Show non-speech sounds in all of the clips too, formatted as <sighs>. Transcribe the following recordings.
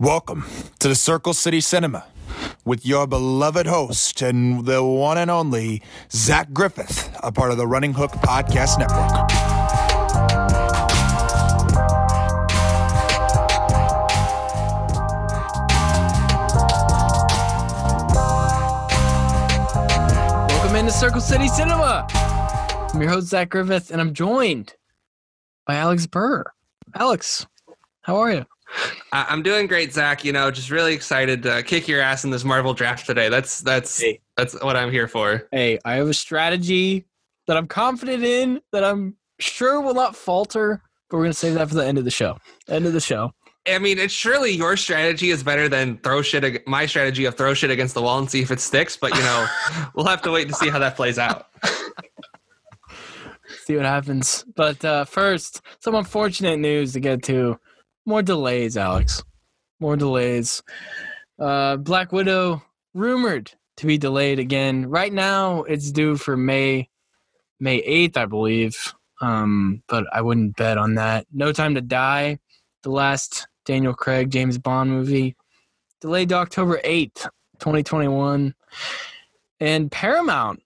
Welcome to the Circle City Cinema with your beloved host and the one and only Zach Griffith, a part of the Running Hook Podcast Network. Welcome into Circle City Cinema. I'm your host, Zach Griffith, and I'm joined by Alex Burr. Alex, how are you? I- I'm doing great, Zach. You know, just really excited to kick your ass in this Marvel draft today. That's that's Hey. that's what I'm here for. Hey, I have a strategy that I'm confident in, that I'm sure will not falter, but we're going to save that for the end of the show. End of the show. I mean, it's surely your strategy is better than throw shit. My strategy of throw shit against the wall and see if it sticks. But you know, <laughs> we'll have to wait to see how that plays out. See what happens. But uh, first, some unfortunate news to get to. More delays, Alex. More delays. Uh, Black Widow rumored to be delayed again. Right now, it's due for May, May eighth, I believe. Um, but I wouldn't bet on that. No Time to Die, the last Daniel Craig James Bond movie, delayed to October eighth, twenty twenty one. And Paramount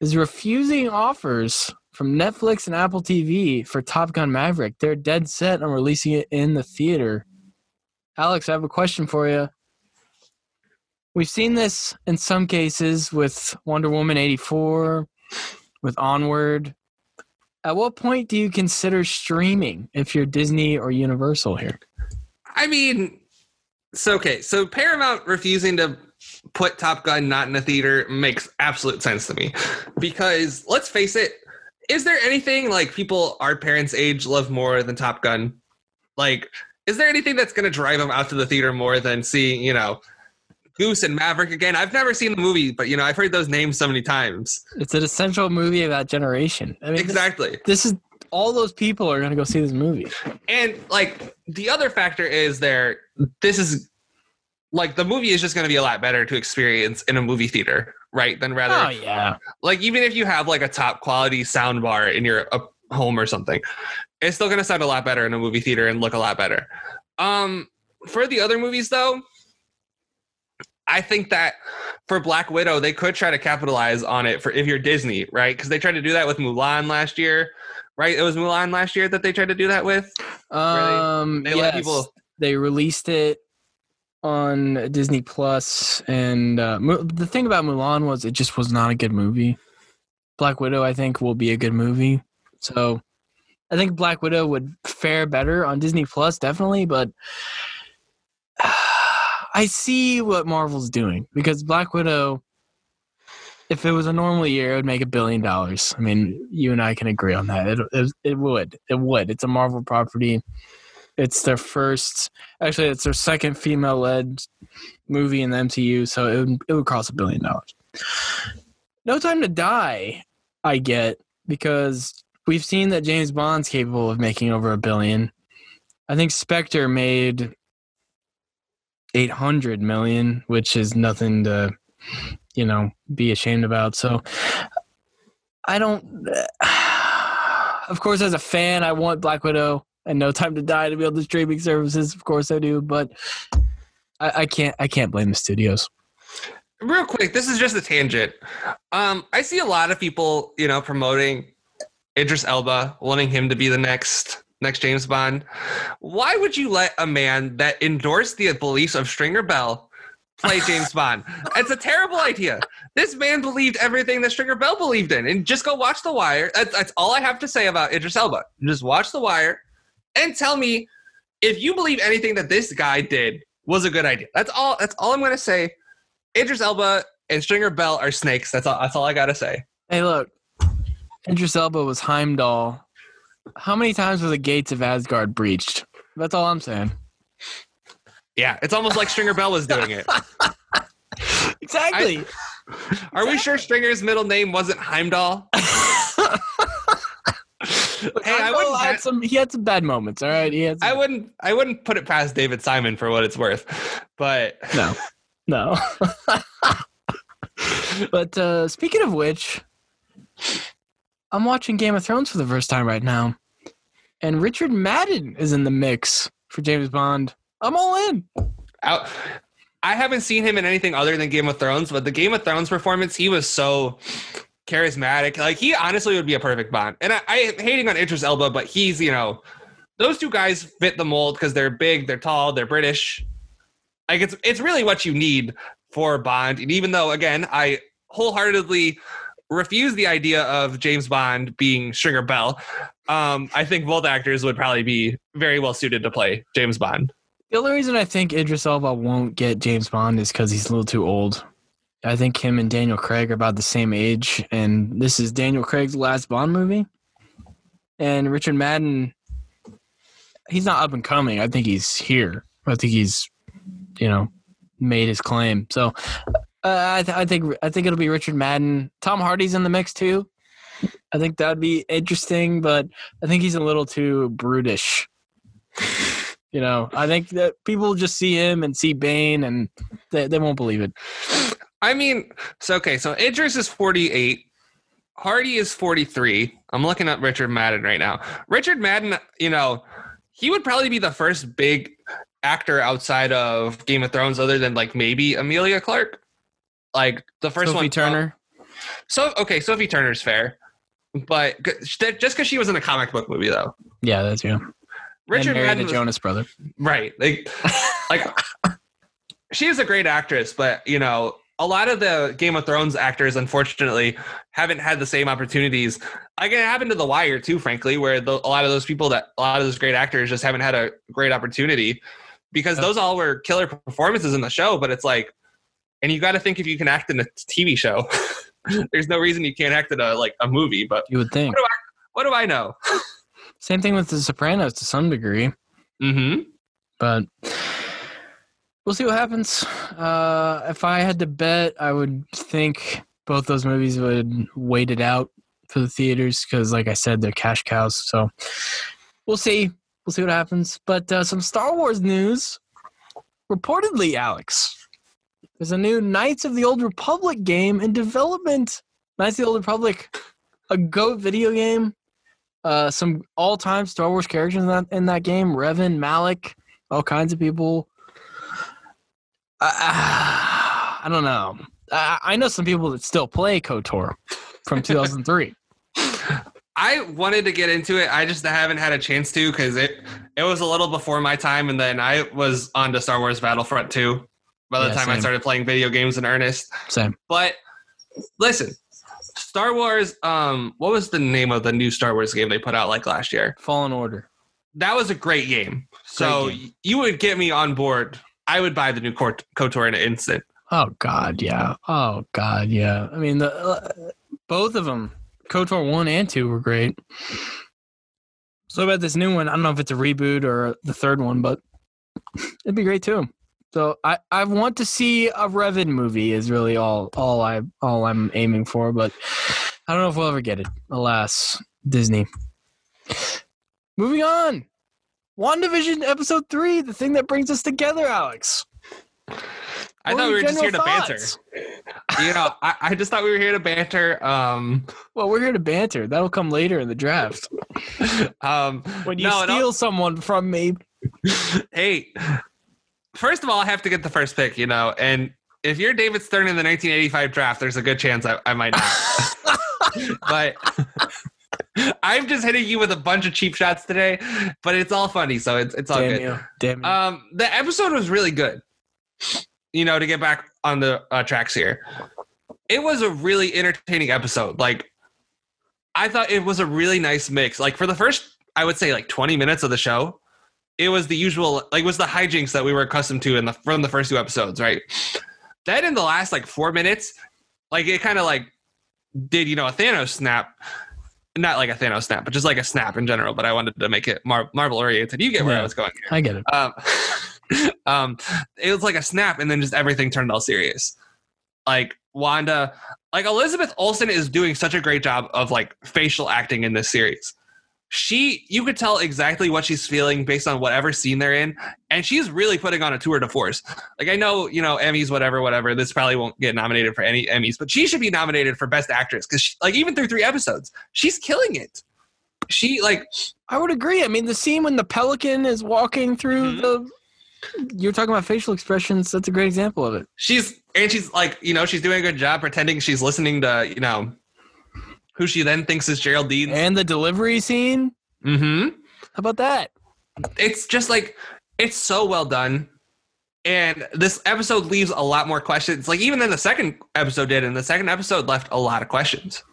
is refusing offers from Netflix and Apple TV for Top Gun Maverick. They're dead set on releasing it in the theater. Alex, I have a question for you. We've seen this in some cases with Wonder Woman 84, with Onward. At what point do you consider streaming if you're Disney or Universal here? I mean, so okay, so Paramount refusing to put Top Gun not in a theater makes absolute sense to me because let's face it, is there anything like people our parents' age love more than Top Gun? Like, is there anything that's going to drive them out to the theater more than seeing you know Goose and Maverick again? I've never seen the movie, but you know I've heard those names so many times. It's an essential movie of that generation. I mean, this- Exactly. This, is all those people are going to go see this movie. And like the other factor is there this is like the movie is just going to be a lot better to experience in a movie theater, right? Than rather Oh yeah, like even if you have like a top quality sound bar in your uh, home or something, it's still going to sound a lot better in a movie theater and look a lot better. Um for the other movies though, I think that for Black Widow, they could try to capitalize on it for if you're Disney, right? Because they tried to do that with Mulan last year, right? It was Mulan last year that they tried to do that with. um, They yes. let people they released it on Disney Plus, and uh, the thing about Mulan was it just was not a good movie. Black Widow, I think, will be a good movie. So, I think Black Widow would fare better on Disney Plus, definitely. But <sighs> I see what Marvel's doing because Black Widow, if it was a normal year, it would make a billion dollars. I mean, you and I can agree on that. It, it, it would. It would. It's a Marvel property. It's their first, actually, it's their second female led movie in the MCU, so it would, it would cost a billion dollars. No Time to Die, I get, because we've seen that James Bond's capable of making over a billion. I think Spectre made 800 million, which is nothing to, you know, be ashamed about. So I don't, <sighs> of course, as a fan, I want Black Widow and No Time to Die to be on the streaming services. Of course I do, but I, I can't, I can't blame the studios. real quick this is just a tangent. Um i see a lot of people you know promoting idris elba wanting him to be the next next james bond. Why would you let a man that endorsed the beliefs of stringer bell play james <laughs> bond? It's a terrible idea. This man believed everything that stringer bell believed in and just go watch the wire. That's, that's all i have to say about idris elba. Just watch the wire and tell me if you believe anything that this guy did was a good idea that's all that's all i'm going to say Idris Elba and Stringer Bell are snakes. That's all. That's all I gotta say. Hey, look, Idris Elba was Heimdall. How many times were the gates of Asgard breached? That's all I'm saying. Yeah, it's almost like Stringer Bell was doing it. <laughs> Exactly. Are we sure Stringer's middle name wasn't Heimdall? <laughs> hey, I wouldn't. had some. He had some bad moments. All right, he had. I wouldn't. I wouldn't put it past David Simon for what it's worth. But No, no. <laughs> but uh, speaking of which, I'm watching Game of Thrones for the first time right now, and Richard Madden is in the mix for James Bond. I'm all in. out. I haven't seen him in anything other than Game of Thrones, but the Game of Thrones performance, he was so charismatic. Like he honestly would be a perfect Bond. And I, I hating on Idris Elba, but he's you know those two guys fit the mold because they're big, they're tall, they're British. Like it's it's really what you need for Bond. And even though again I wholeheartedly refuse the idea of James Bond being Stringer Bell, um, I think both actors would probably be very well suited to play James Bond. The only reason I think Idris Elba won't get James Bond is because he's a little too old. I think him and Daniel Craig are about the same age, and this is Daniel Craig's last Bond movie. And Richard Madden, he's not up and coming. I think he's here. I think he's, you know, made his claim. So uh, I, th- I think I think it'll be Richard Madden. Tom Hardy's in the mix too. I think that'd be interesting, but I think he's a little too brutish. <laughs> You know, I think that people just see him and see Bane, and they, they won't believe it. I mean, so okay, so Idris is 48. Hardy is 43. I'm looking at Richard Madden right now. Richard Madden, you know, he would probably be the first big actor outside of Game of Thrones, other than like maybe Emilia Clarke. Like the first Sophie one, Turner. So okay, Sophie Turner's fair, but just because she was in a comic book movie, though. Yeah, that's you. Richard and Madden the Jonas brother. Right. Like, like <laughs> she is a great actress, but you know, a lot of the Game of Thrones actors, unfortunately, haven't had the same opportunities. Like it happened to The Wire too, frankly, where the, a lot of those people that a lot of those great actors just haven't had a great opportunity because those all were killer performances in the show. But it's like, and you got to think if you can act in a TV show, <laughs> there's no reason you can't act in a like a movie. But You would think. what do I know? <laughs> Same thing with The Sopranos to some degree, Mm-hmm. but we'll see what happens. Uh, if I had to bet, I would think both those movies would wait it out for the theaters because, like I said, they're cash cows. So we'll see. We'll see what happens. But uh, some Star Wars news. Reportedly, Alex, there's a new Knights of the Old Republic game in development. Knights of the Old Republic, a Go video game. Uh, some all-time Star Wars characters in that in that game: Revan, Malak, all kinds of people. Uh, <sighs> I don't know. I, I know some people that still play KOTOR from <laughs> 2003. I wanted to get into it. I just haven't had a chance to because it it was a little before my time, and then I was on to Star Wars Battlefront 2 by the Yeah, time I started playing video games in earnest. Same. But listen, Star Wars. Um, what was the name of the new Star Wars game they put out like last year? Fallen Order. That was a great game. So Great game. you would get me on board. I would buy the new KOTOR in an instant. Oh God, yeah. Oh God, yeah. I mean, the uh, both of them, KOTOR one and two, were great. So about this new one, I don't know if it's a reboot or the third one, but <laughs> it'd be great too. So I, I want to see a Revan movie is really all all I all I'm aiming for, but I don't know if we'll ever get it. Alas, Disney. Moving on. WandaVision episode three, the thing that brings us together, Alex. I What thought we were just here to general banter. <laughs> You know, I, I just thought we were here to banter. Um, Well, we're here to banter. That'll come later in the draft. <laughs> um, When you no, steal someone from me. <laughs> hey, first of all, I have to get the first pick, you know, and if you're David Stern in the 1985 draft, there's a good chance I, I might not. but I'm just hitting you with a bunch of cheap shots today, but it's all funny, so it's it's all Damn good. you. Damn you. Um, the episode was really good. You know, to get back on the uh, tracks here, it was a really entertaining episode. Like, I thought it was a really nice mix. Like for the first, I would say like 20 minutes of the show, it was the usual, like, it was the hijinks that we were accustomed to in the from the first two episodes, right? Then in the last like four minutes, like it kind of like did you know a Thanos snap. Not like a Thanos snap, but just like a snap in general. But I wanted to make it Mar- Marvel oriented. You get where Yeah. I was going. I get it. Um, <laughs> um, it was like a snap, and then just everything turned all serious. Like Wanda, like Elizabeth Olsen is doing such a great job of like facial acting in this series. She, you could tell exactly what she's feeling based on whatever scene they're in, and she's really putting on a tour de force. Like I know, you know, Emmys, whatever, whatever. This probably won't get nominated for any Emmys, but she should be nominated for Best Actress because, like, even through three episodes, she's killing it. She like I would agree. I mean, the scene when the pelican is walking through Mhm. the You're talking about facial expressions. That's a great example of it. She's and she's like, you know, she's doing a good job pretending she's listening to, you know, who she then thinks is Geraldine. And the delivery scene. mm-hmm. How about that? It's just like it's so well done. And this episode leaves a lot more questions. Like even than the second episode did, and the second episode left a lot of questions.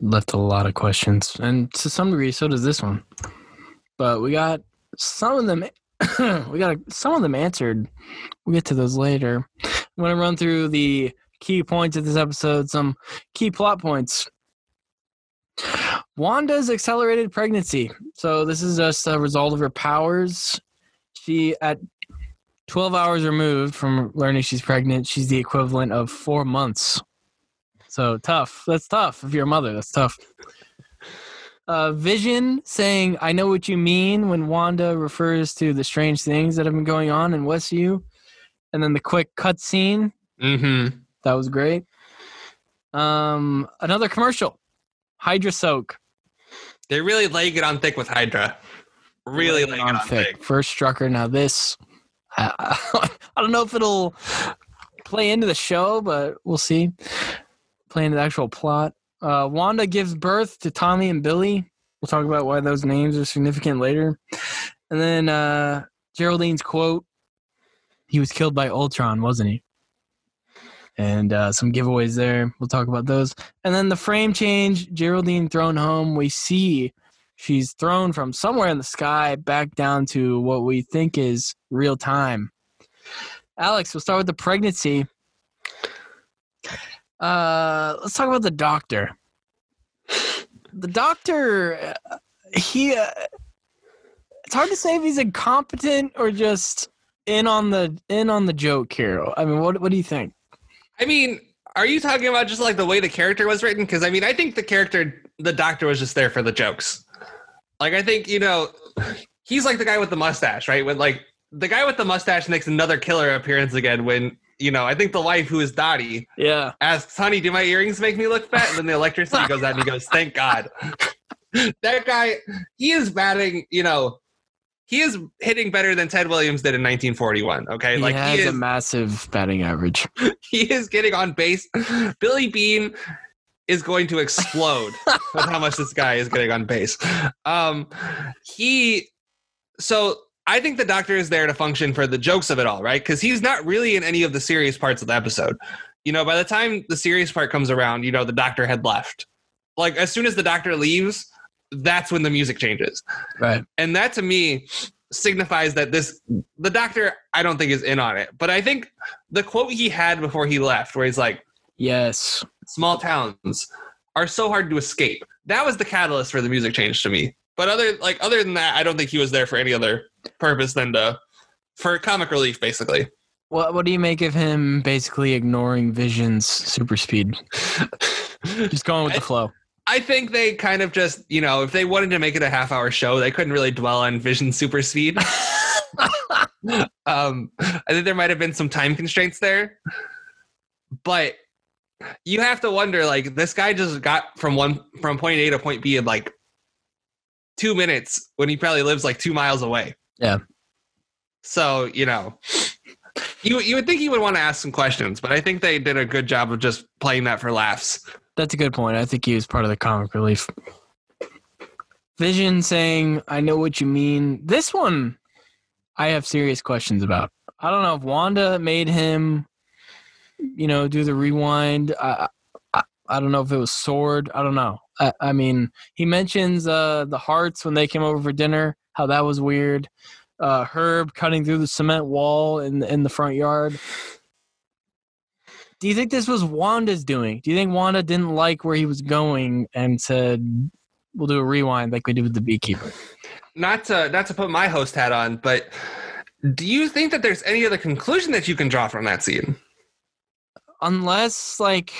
Left a lot of questions, and to some degree, so does this one. But we got some of them. <coughs> we got some of them answered. We'll get to those later. I'm going to run through the key points of this episode, some key plot points. Wanda's accelerated pregnancy. So this is just a result of her powers. She at 12 hours removed from learning she's pregnant, she's the equivalent of 4 months. So tough. That's tough if you're a mother. That's tough. Uh, Vision saying, I know what you mean when Wanda refers to the strange things that have been going on in Westview. And then the quick cut scene. Mm-hmm. That was great. Um, another commercial. Hydra Soak. They're really laying it on thick with Hydra. Really laying it on thick. First Strucker. Now this, I, <laughs> I don't know if it'll play into the show, but we'll see. Play into the actual plot. Uh, Wanda gives birth to Tommy and Billy. We'll talk about why those names are significant later. And then uh, Geraldine's quote: "He was killed by Ultron, wasn't he?" And uh, some giveaways there. We'll talk about those. And then the frame change: Geraldine thrown home. We see she's thrown from somewhere in the sky back down to what we think is real time. Alex, we'll start with the pregnancy. Uh, let's talk about the doctor. The doctor, uh, he, uh, it's hard to say if he's incompetent or just in on the in on the joke here. I mean, what what do you think? I mean, are you talking about just like the way the character was written? Because I mean, I think the character, the doctor, was just there for the jokes. Like, I think you know, he's like the guy with the mustache, right? When like the guy with the mustache makes another killer appearance again when you know, I think the wife who is Dottie Yeah, asks, "Honey, do my earrings make me look fat?" And then the electricity goes out, and he goes, "Thank God." <laughs> that guy, he is batting. You know, he is hitting better than Ted Williams did in 1941. Okay, he like has he has a massive batting average. <laughs> he is getting on base. Billy Beane is going to explode <laughs> with how much this guy is getting on base. Um, he, so I think the doctor is there to function for the jokes of it all, right? Because he's not really in any of the serious parts of the episode. You know, by the time the serious part comes around, you know, the doctor had left. Like, as soon as the doctor leaves, that's when the music changes. Right. And that to me signifies that this the doctor I don't think is in on it. But I think the quote he had before he left, where he's like, Yes. small towns are so hard to escape. That was the catalyst for the music change to me. But other like other than that, I don't think he was there for any other purpose than to for comic relief, basically. What What do you make of him basically ignoring Vision's super speed? <laughs> Just going with the flow. I think they kind of just, you know, if they wanted to make it a half hour show, they couldn't really dwell on Vision super speed. <laughs> um, I think there might have been some time constraints there. But you have to wonder, like, this guy just got from one from point A to point B in like two minutes when he probably lives like two miles away. Yeah. So, you know. You, you would think he would want to ask some questions, but I think they did a good job of just playing that for laughs. That's a good point. I think he was part of the comic relief. Vision saying, I know what you mean. This one, I have serious questions about. I don't know if Wanda made him, you know, do the rewind. I, I, I don't know if it was Sword. I don't know. I, I mean, he mentions uh, the Harts when they came over for dinner, how that was weird. Uh, Herb cutting through the cement wall in, in the front yard. Do you think this was Wanda's doing? Do you think Wanda didn't like where he was going and said, "We'll do a rewind like we did with the beekeeper"? not to not to put my host hat on, but do you think that there's any other conclusion that you can draw from that scene? Unless like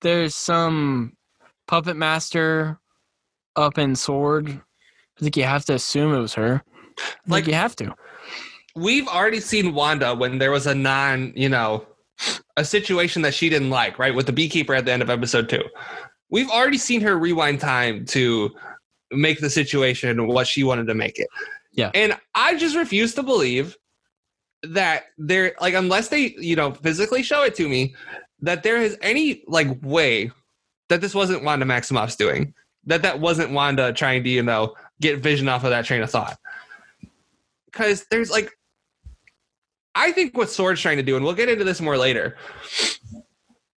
there's some puppet master up in Sword, I think you have to assume it was her. Like Like- you have to. We've already seen Wanda when there was a non, you know, a situation that she didn't like, right? With the beekeeper at the end of episode two. We've already seen her rewind time to make the situation what she wanted to make it. Yeah. And I just refuse to believe that there like unless they you know physically show it to me that there is any like way that this wasn't Wanda Maximoff's doing that that wasn't Wanda trying to you know get Vision off of that train of thought because there's like I think what Sword's trying to do and we'll get into this more later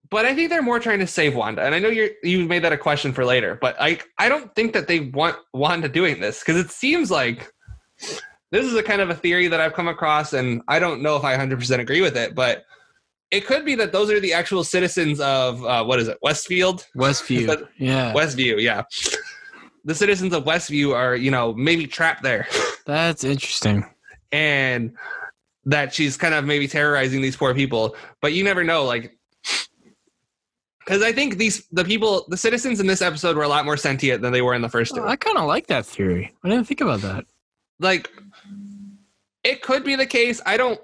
but I think they're more trying to save Wanda and I know you're you made that a question for later but I I don't think that they want Wanda doing this because it seems like this is a kind of a theory that I've come across, and I don't know if I 100% agree with it, but it could be that those are the actual citizens of uh, what is it, Westfield? Westview. Yeah. Westview, yeah. The citizens of Westview are, you know, maybe trapped there, That's interesting. and that she's kind of maybe terrorizing these poor people. But you never know, like, because I think these the people, the citizens in this episode were a lot more sentient than they were in the first two. Oh, I kind of like that theory. I didn't think about that. like it could be the case i don't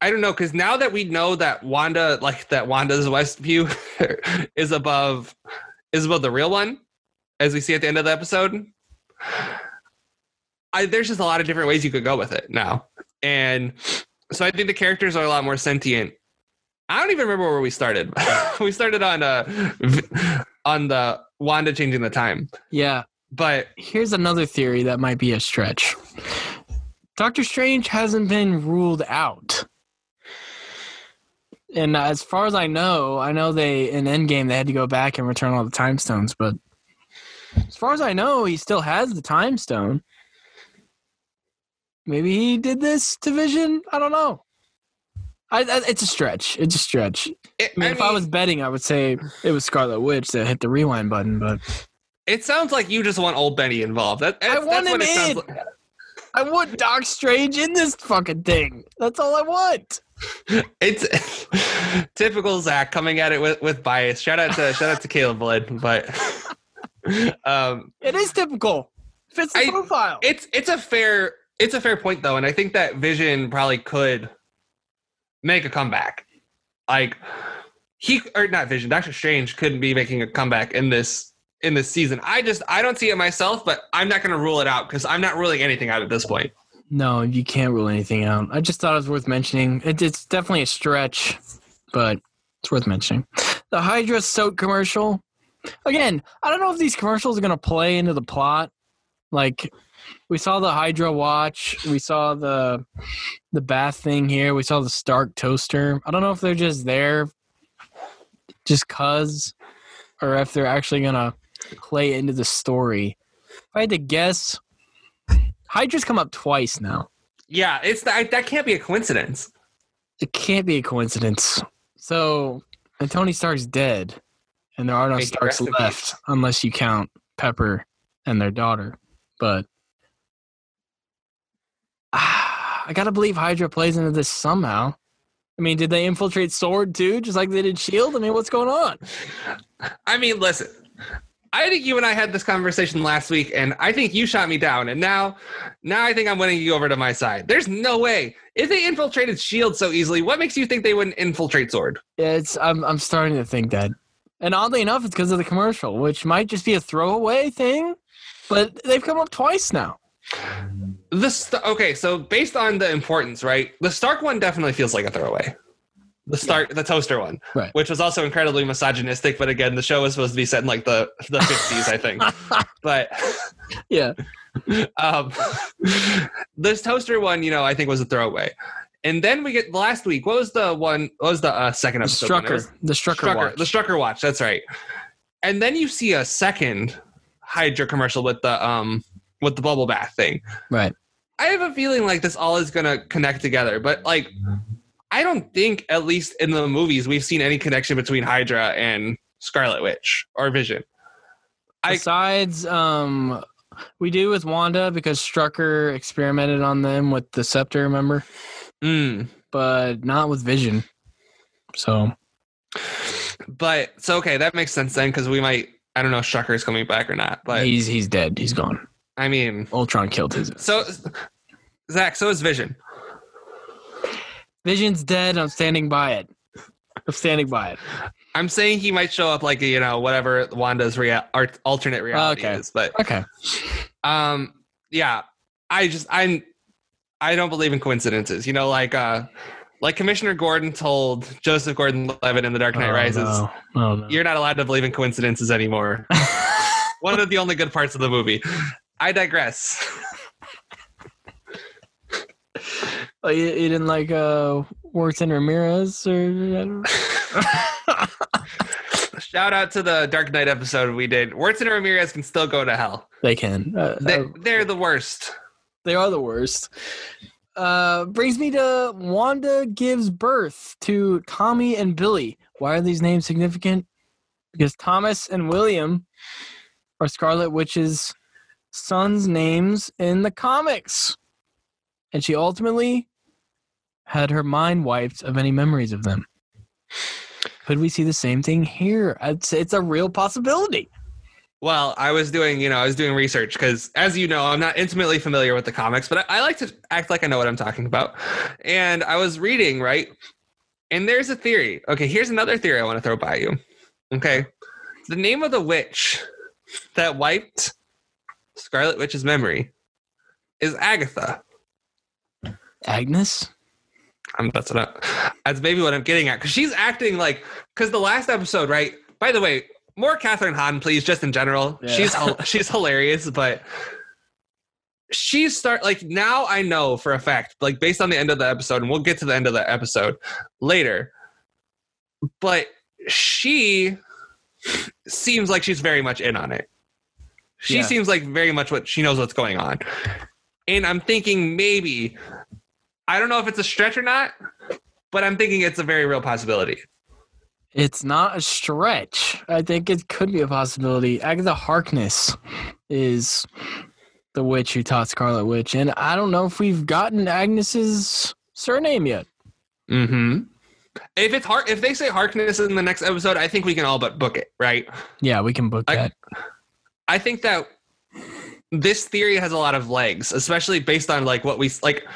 i don't know because now that we know that wanda like that wanda's westview <laughs> is above is above the real one as we see at the end of the episode I, there's just a lot of different ways you could go with it now and so i think the characters are a lot more sentient i don't even remember where we started <laughs> we started on uh on the wanda changing the time Yeah. but Here's another theory that might be a stretch. Doctor Strange hasn't been ruled out. And as far as I know, I know they in Endgame they had to go back and return all the time stones, but as far as I know, he still has the time stone. Maybe he did this to Vision. I don't know. I, I, it's a stretch. It's a stretch. it, I mean, if I was betting, I would say it was Scarlet Witch that hit the rewind button, but It sounds like you just want old Benny involved. That, I want that's what him it in. like. I want Doc Strange in this fucking thing. That's all I want. It's <laughs> typical Zach coming at it with, with bias. Shout out to shout out to Caleb Blood, but <laughs> um, It is typical. Fits the I- profile. it's it's a fair it's a fair point though, and I think that Vision probably could make a comeback. Like he or not Vision, Doctor Strange couldn't be making a comeback in this in this season. I just I don't see it myself, but I'm not going to rule it out because I'm not ruling anything out at this point. no, you can't rule anything out. I just thought it was worth mentioning. It, it's definitely a stretch, but it's worth mentioning. The Hydra soap commercial. Again, I don't know if these commercials are going to play into the plot. Like, we saw the Hydra watch. We saw the the bath thing here. We saw the Stark toaster. I don't know if they're just there just cuz or if they're actually going to play into the story. If I had to guess, Hydra's come up twice now. Yeah, it's that that can't be a coincidence. It can't be a coincidence. So, and Tony Stark's dead, and there are no Starks left unless you count Pepper and their daughter. But <sighs> I gotta believe Hydra plays into this somehow. I mean, did they infiltrate Sword too, just like they did Shield? I mean, what's going on? <laughs> I mean, listen. I think you and I had this conversation last week, and I think you shot me down, and now, now I think I'm winning you over to my side. There's no way if they infiltrated Shield so easily. What makes you think they wouldn't infiltrate Sword? Yeah, it's I'm I'm starting to think that. And oddly enough, it's because of the commercial, which might just be a throwaway thing, but they've come up twice now. This okay. So based on the importance, right? The Stark one definitely feels like a throwaway. The Stark, the toaster one, Right. which was also incredibly misogynistic. But again, the show was supposed to be set in like the the 50s, I think. <laughs> But Yeah. um, this toaster one, you know, I think was a throwaway. And then we get last week. What was the one? What was the uh, second The episode? one? It was Strucker. The Strucker, Strucker, watch. the Strucker watch. That's right. And then you see a second Hydra commercial with the um with the bubble bath thing. right. I have a feeling like this all is gonna connect together, but like I don't think, at least in the movies, we've seen any connection between Hydra and Scarlet Witch or Vision. I- Besides, um, we do with Wanda because Strucker experimented on them with the scepter, remember? Mm. But not with Vision. So But so okay, that makes sense then because we might. I don't know if Strucker is coming back or not, but he's he's dead. He's gone. I mean, Ultron killed his. so Zach, so is Vision. Vision's dead. I'm standing by it. I'm standing by it. I'm saying he might show up like you know whatever Wanda's rea- alternate reality Okay. is, but Okay. um, yeah, I just I'm I don't believe in coincidences. You know, like uh, like Commissioner Gordon told Joseph Gordon-Levitt in The Dark Knight Oh, Rises, no. Oh, no. "You're not allowed to believe in coincidences anymore." <laughs> One of the only good parts of the movie. I digress. <laughs> Oh, you, you didn't like uh, Wuertz Ramirez or <laughs> Shout out to the Dark Knight episode we did. And Ramirez can still go to hell. they can. Uh, They, uh, they're the worst. they are the worst. Uh, brings me to Wanda gives birth to Tommy and Billy. Why are these names significant? Because Thomas and William are Scarlet Witch's sons' names in the comics. And she ultimately had her mind wiped of any memories of them. Could we see the same thing here? It's a real possibility. Well, I was doing, you know, I was doing research because, as you know, I'm not intimately familiar with the comics, but I, I like to act like I know what I'm talking about. And I was reading, right? And there's a theory. Okay, here's another theory I want to throw by you. Okay. The name of the witch that wiped Scarlet Witch's memory is Agatha. Agnes? I'm, that's what I, that's maybe what I'm getting at because she's acting like because the last episode, right? By the way, more Kathryn Hahn, please, just in general. Yeah. She's <laughs> she's hilarious, but she's start like now I know for a fact, like based on the end of the episode, and we'll get to the end of the episode later. But she seems like she's very much in on it. She Yeah. seems like very much what she knows what's going on. And I'm thinking maybe I don't know if it's a stretch or not, but I'm thinking it's a very real possibility. It's not a stretch. I think it could be a possibility. Agatha Harkness is the witch who taught Scarlet Witch, and I don't know if we've gotten Agnes's surname yet. Mm-hmm. If it's Har- if they say Harkness in the next episode, I think we can all but book it, right? Yeah, we can book I- that. I think that this theory has a lot of legs, especially based on like what we like.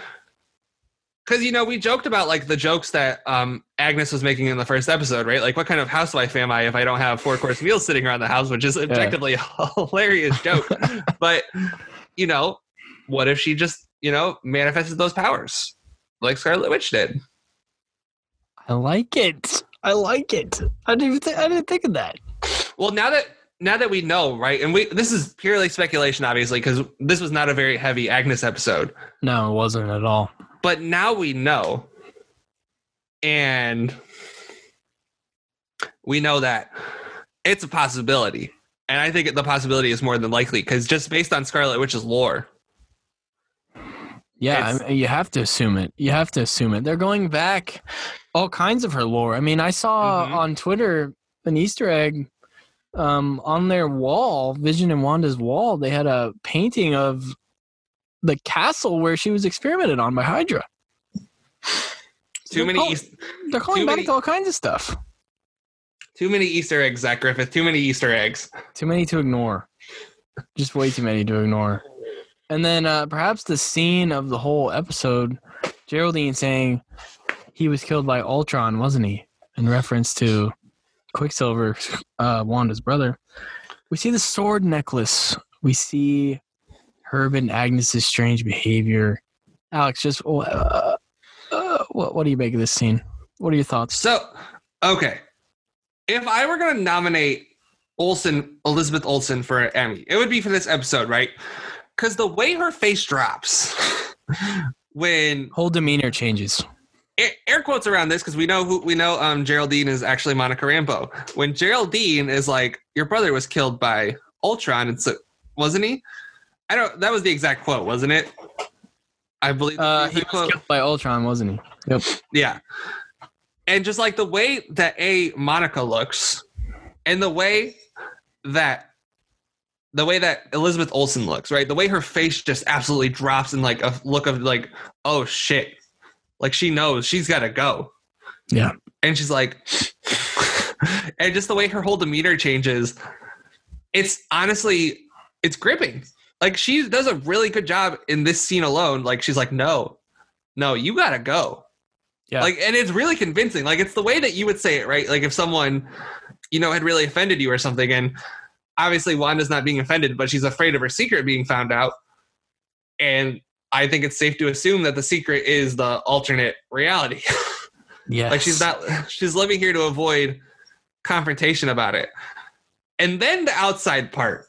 Because you know we joked about like the jokes that um, Agnes was making in the first episode, right? Like, what kind of housewife am I if I don't have four course meals sitting around the house, which is objectively a hilarious joke. but you know, what if she just you know manifested those powers like Scarlet Witch did? I like it. I like it. I didn't even think, I didn't think of that. Well, now that now that we know, right, and we this is purely speculation, obviously, because this was not a very heavy Agnes episode. No, it wasn't at all. but now we know and we know that it's a possibility and i think the possibility is more than likely because just based on scarlet witch's lore Yeah, I mean, you have to assume it. You have to assume it. They're going back all kinds of her lore. I mean, I saw Mhm. on Twitter an Easter egg um, on their wall, Vision and Wanda's wall. They had a painting of the castle where she was experimented on by Hydra. too They're many call- Eas- They're calling back many- to all kinds of stuff. too many easter eggs zach griffith too many easter eggs Too many to ignore. Just way too many to ignore. And then uh, perhaps the scene of the whole episode, Geraldine saying he was killed by Ultron, wasn't he? In reference to Quicksilver, uh, Wanda's brother. We see the sword necklace. We see Herb and Agnes's strange behavior. Alex, just uh, uh, what, what do you make of this scene? What are your thoughts? so okay if i were going to nominate olsen elizabeth olsen for an emmy it would be for this episode right because the way her face drops <laughs> when Whole demeanor changes. Air- quotes around this because we know who we know um Geraldine is actually Monica Rambeau. When Geraldine is like, Your brother was killed by Ultron, and so wasn't he? I don't that was the exact quote, wasn't it? I believe Uh, he was quote. killed by Ultron, wasn't he? Yep. Yeah. And just like the way that A Monica looks and the way that the way that Elizabeth Olsen looks, right? The way her face just absolutely drops in like a look of like, oh shit. Like she knows she's gotta go. Yeah. And she's like <laughs> and just the way her whole demeanor changes, it's honestly it's gripping. Like she does a really good job in this scene alone. Like she's like, no, no, you gotta go. Yeah. Like, and it's really convincing. Like, it's the way that you would say it, right? Like, if someone, you know, had really offended you or something, and obviously Wanda's not being offended, but she's afraid of her secret being found out. And I think it's safe to assume that the secret is the alternate reality. Yeah. <laughs> like she's not she's living here to avoid confrontation about it. And then the outside part.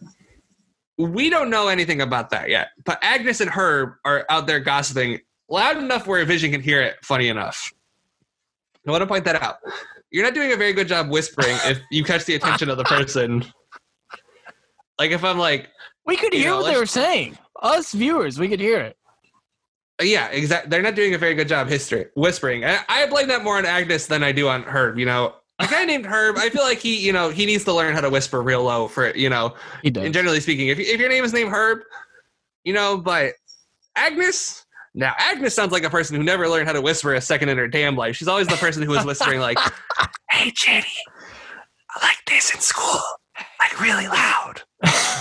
We don't know anything about that yet. But Agnes and Herb are out there gossiping loud enough where Vision can hear it, funny enough. I want to point that out. You're not doing a very good job whispering if you catch the attention of the person. Like if I'm like, We could hear know, what they were saying. Us viewers, we could hear it. Yeah, exactly. They're not doing a very good job history whispering. I, I blame that more on Agnes than I do on Herb. You know, a guy named Herb. I feel like he, you know, he needs to learn how to whisper real low for you know. He does. And generally speaking, if if your name is named Herb, you know, but Agnes. Now, Agnes sounds like a person who never learned how to whisper a second in her damn life. She's always the person who was whispering, like, <laughs> "Hey, Jenny, I like this in school, like really loud."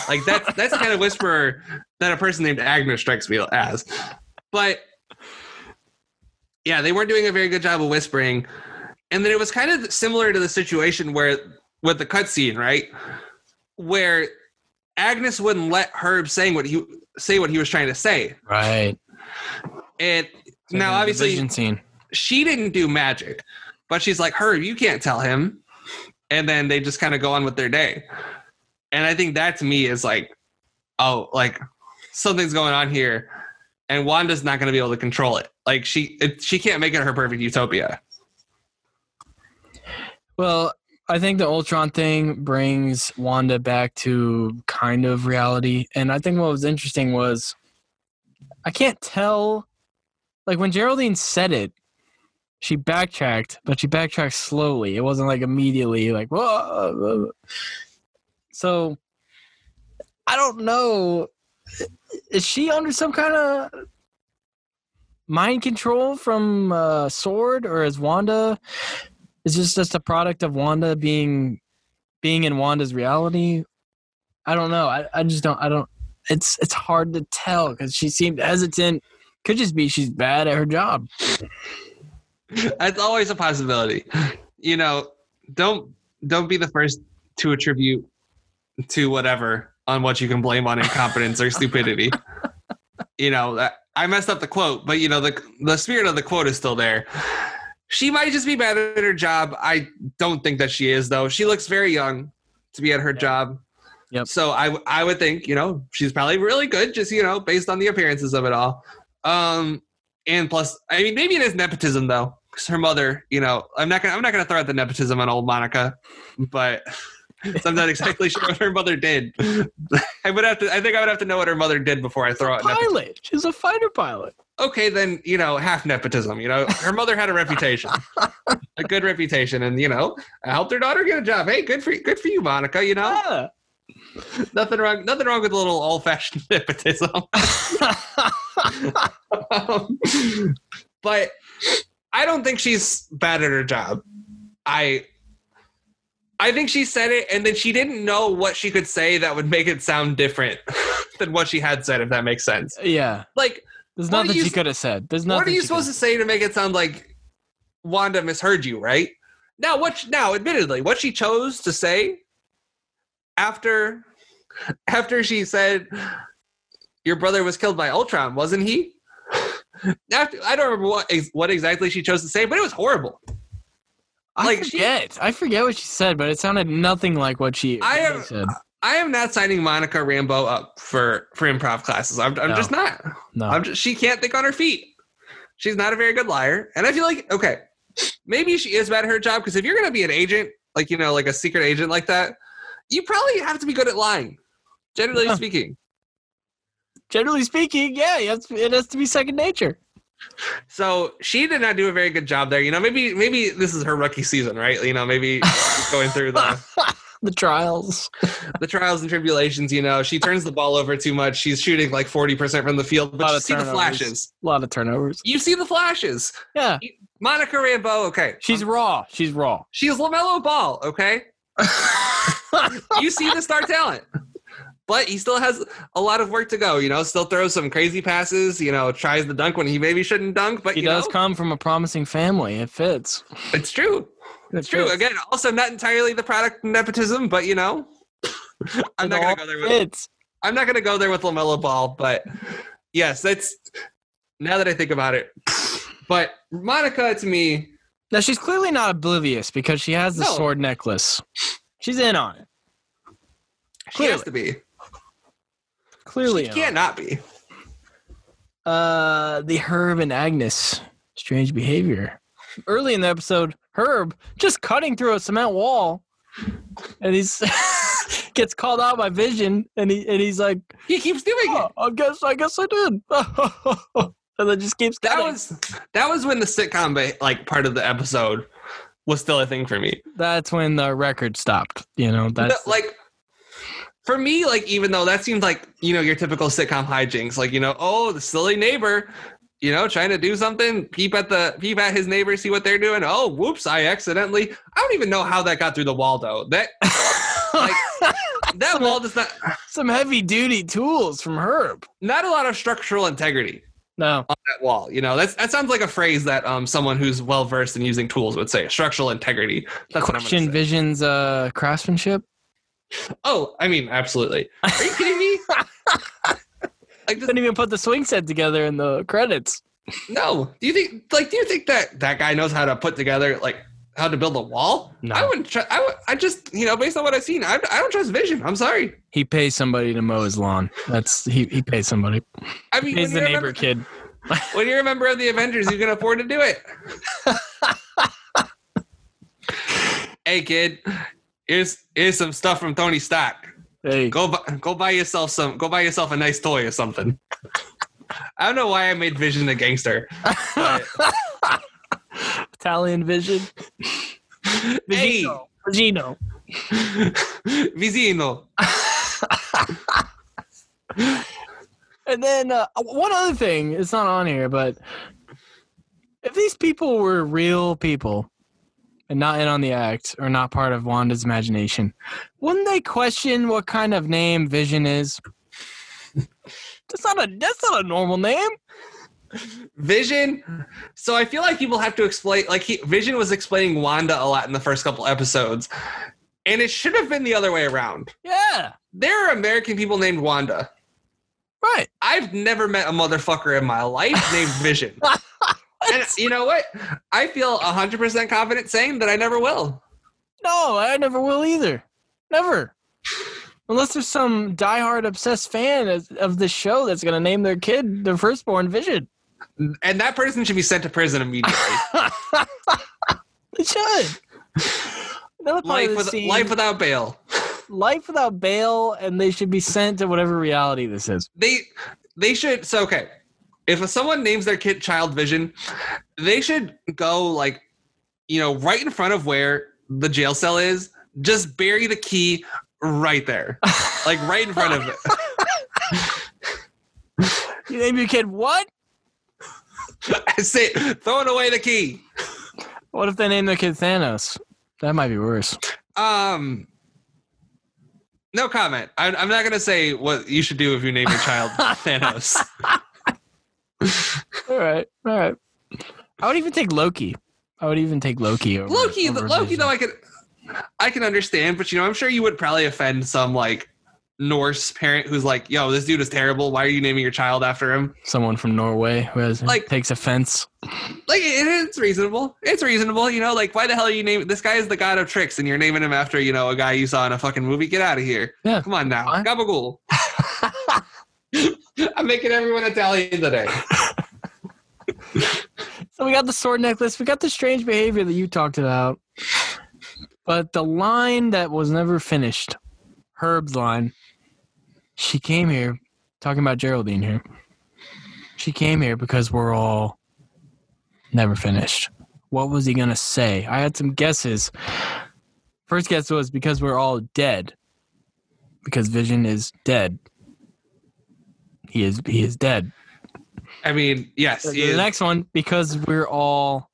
Like that's that's the kind of whisperer that a person named Agnes strikes me as. But yeah, they weren't doing a very good job of whispering. And then it was kind of similar to the situation where with the cutscene, right? Where Agnes wouldn't let Herb saying what he say what he was trying to say. right. And like now obviously she didn't do magic, but she's like, Herb, you can't tell him. And then they just kind of go on with their day. And I think that to me is like, oh, like something's going on here. And Wanda's not going to be able to control it. Like she, it, she can't make it her perfect utopia. Well, I think the Ultron thing brings Wanda back to kind of reality. And I think what was interesting was I can't tell like when Geraldine said it, she backtracked, but she backtracked slowly. It wasn't like immediately like whoa. So I don't know. Is she under some kind of mind control from uh, Sword, or is Wanda? Is this just a product of Wanda being being in Wanda's reality? I don't know. I, I just don't. I don't. It's it's hard to tell because she seemed hesitant. Could just be she's bad at her job. That's always a possibility. You know, don't don't be the first to attribute to whatever on what you can blame on incompetence or stupidity. <laughs> You know, I messed up the quote, but you know the the spirit of the quote is still there. She might just be bad at her job. I don't think that she is though. She looks very young to be at her Yeah. job. Yep. So I would think you know she's probably really good, just you know based on the appearances of it all. Um, and plus, I mean, maybe it is nepotism though, because her mother, you know, I'm not gonna I'm not gonna throw out the nepotism on old Monica, but so I'm not exactly sure what her mother did. I would have to. I think I would have to know what her mother did before I throw out. Nepotism. Pilot. She's a fighter pilot. Okay, then you know half nepotism. You know, her mother had a reputation, a good reputation, and you know, helped her daughter get a job. Hey, good for good for you, Monica. You know, Yeah. nothing wrong. Nothing wrong with a little old fashioned <laughs> nepotism. Um, but I don't think she's bad at her job. I I think she said it and then she didn't know what she could say that would make it sound different <laughs> than what she had said, if that makes sense. yeah. Like, There's nothing you she could have said. There's nothing. what are you supposed to say to make it sound like Wanda misheard you, right? Now what now, admittedly, what she chose to say after <laughs> after she said your brother was killed by Ultron, wasn't he? <laughs> After, I don't remember what what exactly she chose to say, but it was horrible. I like, she- forget. I forget what she said, but it sounded nothing like what she, I am- said. I am not signing Monica Rambeau up for for improv classes. I'm, I'm No. just not. No. I'm just, she can't think on her feet. She's not a very good liar, and I feel like okay, maybe she is bad at her job because if you're gonna be an agent, like you know, like a secret agent like that, you probably have to be good at lying. Generally Yeah. speaking. Generally speaking, yeah, it has, to, it has to be second nature. So she did not do a very good job there. You know, maybe maybe this is her rookie season, right? You know, maybe she's going through the <laughs> the trials. the trials and tribulations. You know, she turns the ball over too much. She's shooting like forty percent from the field, but you of see the flashes. A lot of turnovers. You see the flashes. Yeah, Monica Rambeau, okay, she's um, raw. She's raw. she's Lamelo Ball, okay. <laughs> You see the star talent, but he still has a lot of work to go. You know, still throws some crazy passes. You know, tries the dunk when he maybe shouldn't dunk, but he does know, come from a promising family. It fits. it's true. It's It true. fits. Again, also not entirely the product of nepotism, but you know, I'm It not gonna go there with fits. I'm not gonna go there with Lamelo Ball, but yes, that's now that I think about it. But Monica to me, Now she's clearly not oblivious because she has the No. sword necklace. She's in on it. she has to be. Clearly, She in can't not be. Uh, the Herb and Agnes strange behavior. Early in the episode, Herb just cutting through a cement wall, and he's <laughs> gets called out by Vision, and he and he's like, He keeps doing oh, it. "I guess, I guess I did," <laughs> and then just keeps That was that was when the sitcom like part of the episode was still a thing for me. That's when the record stopped. You know, that's No, like for me, like even though that seems like you know your typical sitcom hijinks, like you know, oh the silly neighbor, you know, trying to do something, peep at the peep at his neighbor, see what they're doing. Oh, whoops, I accidentally. I don't even know how that got through the wall though. That <laughs> like that wall does not some heavy duty tools from Herb. not a lot of structural integrity No, on that wall. You know, that's that sounds like a phrase that um someone who's well versed in using tools would say. Structural integrity. That's what I'm question. Vision's uh, craftsmanship. Oh, I mean, absolutely. Are you kidding me? <laughs> like, this, Didn't even put the swing set together in the credits. no. Do you think, like, do you think that that guy knows how to put together, like, how to build a wall? No. I wouldn't. Tr- I would. I just, you know, based on what I've seen, I, I don't trust Vision. I'm sorry. He pays somebody to mow his lawn. That's he. He pays somebody. I mean, he's the a neighbor member, kid. <laughs> when you're a member of the Avengers, you can afford to do it. <laughs> hey, kid. Here's here's some stuff from Tony Stark. Hey, Go buy, go buy yourself some. Go buy yourself a nice toy or something. I don't know why I made Vision a gangster. but- <laughs> Italian Vision. <laughs> Hey, Vigino. Vizino. <laughs> And then uh, one other thing, it's not on here, but if these people were real people and not in on the act or not part of Wanda's imagination, wouldn't they question what kind of name Vision is? <laughs> That's not a that's not a normal name. Vision. So I feel like people have to explain. Like he, Vision was explaining Wanda a lot in the first couple episodes, and it should have been the other way around. Yeah, There are American people named Wanda. right. I've never met a motherfucker in my life named Vision. <laughs> and you know what? I feel 100% confident saying that I never will. No, I never will either. Never. Unless there's some diehard obsessed fan of, of this show that's gonna name their kid their firstborn Vision. And that person should be sent to prison immediately. <laughs> They should. Life, with, scene, life without bail. life without bail, and they should be sent to whatever reality this is. they they should so okay if someone names their kid child vision they should go like you know right in front of where the jail cell is just bury the key right there like right in front of it <laughs> You name your kid what? <laughs> I say throwing away the key What if they name their kid Thanos? That might be worse. um no comment I'm, I'm not gonna say what you should do if you name your child <laughs> thanos <laughs> All right, all right. I would even take Loki. I would even take Loki over loki over loki Vision. though i could i can understand but you know i'm sure you would probably offend some like norse parent who's like yo this dude is terrible why are you naming your child after him someone from Norway who has Like- takes offense. like it, it's reasonable it's reasonable you know like why the hell are you naming this guy is the god of tricks and you're naming him after you know a guy you saw in a fucking movie get out of here Yeah. come on now gabagool <laughs> i'm making everyone italian today <laughs> So we got the sword necklace. We got the strange behavior that you talked about. But the line that was never finished, Herb's line, she came here, talking about Geraldine here. She came here because we're all never finished. What was he going to say? I had some guesses. First guess was because we're all dead. Because Vision is dead. He is he is dead. i mean yes The, the next one, because we're all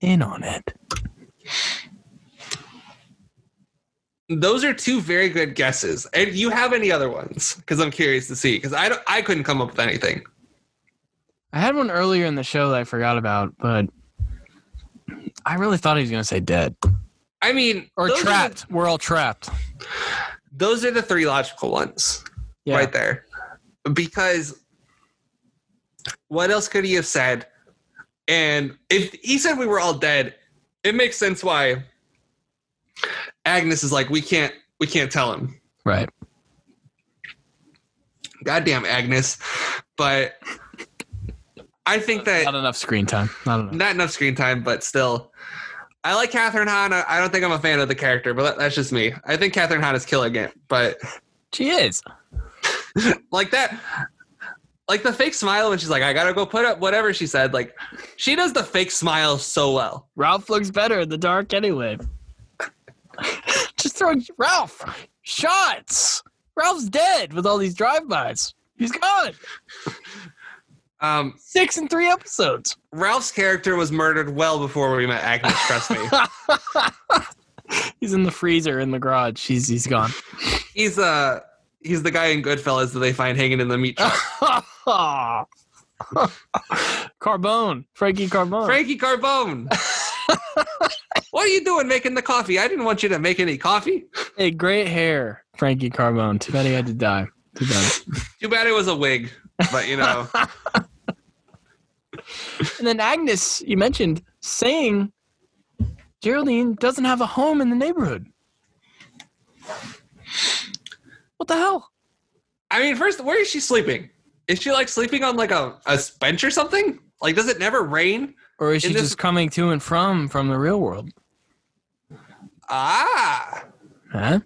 in on it. those are two very good guesses and you have any other ones because i'm curious to see because i don't i couldn't come up with anything I had one earlier in the show that I forgot about, but I really thought he was going to say dead i mean or are the- trapped. We're all trapped. those are the three logical ones Yeah. right there because What else could he have said? And if he said we were all dead, it makes sense why Agnes is like, we can't, we can't tell him. Right. Goddamn Agnes. But I think that Not enough screen time. Not enough. not enough screen time, but still. I like Kathryn Hahn. I don't think I'm a fan of the character, but that's just me. I think Kathryn Hahn is killing it, but She is. <laughs> like that, like the fake smile when she's like, "I gotta go put up whatever she said." Like, she does the fake smile so well. Ralph looks better in the dark anyway. <laughs> Just throw Ralph shots. Ralph's dead with all these drive-bys. He's gone. <laughs> Um, Six and three episodes. Ralph's character was murdered well before we met Agnes. Trust me. he's in the freezer in the garage. He's he's gone. He's uh he's the guy in Goodfellas that they find hanging in the meat truck. <laughs> Carbone, Frankie Carbone. Frankie Carbone. <laughs> what are you doing making the coffee? I didn't want you to make any coffee. hey, great hair, Frankie Carbone. Too bad he had to die. Too bad. <laughs> Too bad it was a wig, but you know. And then Agnes, you mentioned saying Geraldine doesn't have a home in the neighborhood. What the hell? I mean, first, where is she sleeping? Is she like sleeping on like a, a bench or something? Like, does it never rain? Or is she this- just coming to and from from the real world? Ah, Huh?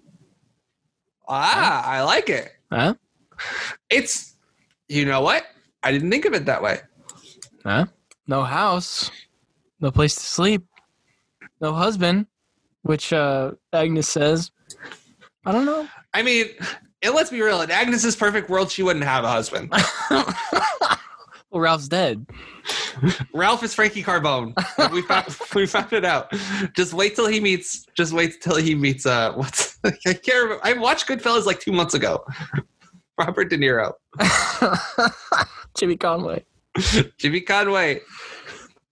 ah, I like it. Huh? It's, you know what? I didn't think of it that way. Huh? No house, no place to sleep, no husband, which uh, Agnes says. I don't know. I mean, and let's be real. In Agnes's perfect world, she wouldn't have a husband. <laughs> well, Ralph's dead. Ralph is Frankie Carbone. We found <laughs> we found it out. Just wait till he meets. Just wait till he meets. Uh, <laughs> what's I can't remember. I watched Goodfellas like two months ago. Robert De Niro, Jimmy Conway. Jimmy Conway.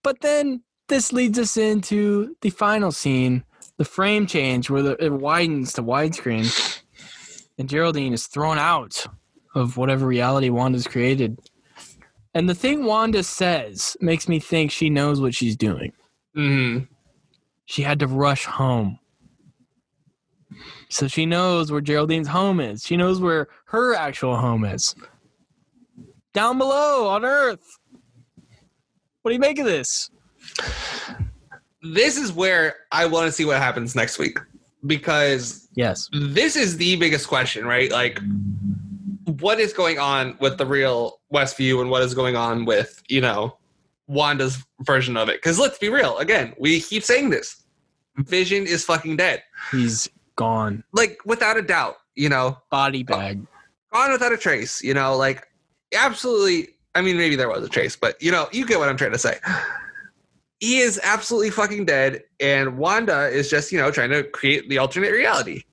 But then this leads us into the final scene, the frame change where the, it widens to widescreen, and Geraldine is thrown out of whatever reality Wanda's created. And the thing Wanda says makes me think she knows what she's doing. hmm She had to rush home. So she knows where Geraldine's home is. She knows where her actual home is. Down below on Earth. What do you make of this? This is where I want to see what happens next week because Yes. this is the biggest question, right? Like, what is going on with the real Westview and what is going on with, you know, Wanda's version of it? Because let's be real, again, we keep saying this Vision is fucking dead. He's gone. Like, without a doubt, you know, Body bag. gone without a trace, you know, like, absolutely. I mean, maybe there was a trace, but, you know, you get what I'm trying to say. He is absolutely fucking dead, and Wanda is just, you know, trying to create the alternate reality.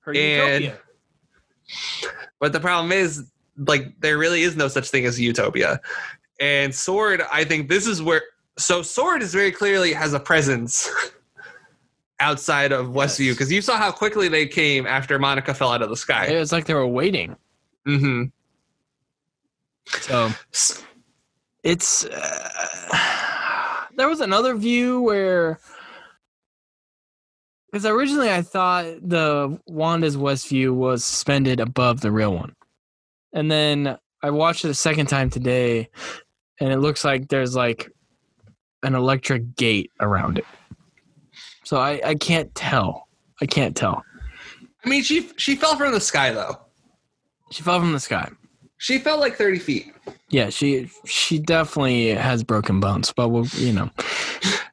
Her And- utopia. But the problem is, like, there really is no such thing as utopia. And Sword, I think this is where. So Sword is very clearly has a presence <laughs> outside of Westview Yes. because you saw how quickly they came after Monica fell out of the sky. It was like they were waiting. Mm hmm So it's. Uh, there was another view where. Because originally I thought the Wanda's Westview was suspended above the real one. And then I watched it a second time today, and it looks like there's like an electric gate around it. So I, I can't tell. I can't tell. I mean, she she fell from the sky though. She fell from the sky. She fell like thirty feet. Yeah, she she definitely has broken bones, but we'll, you know.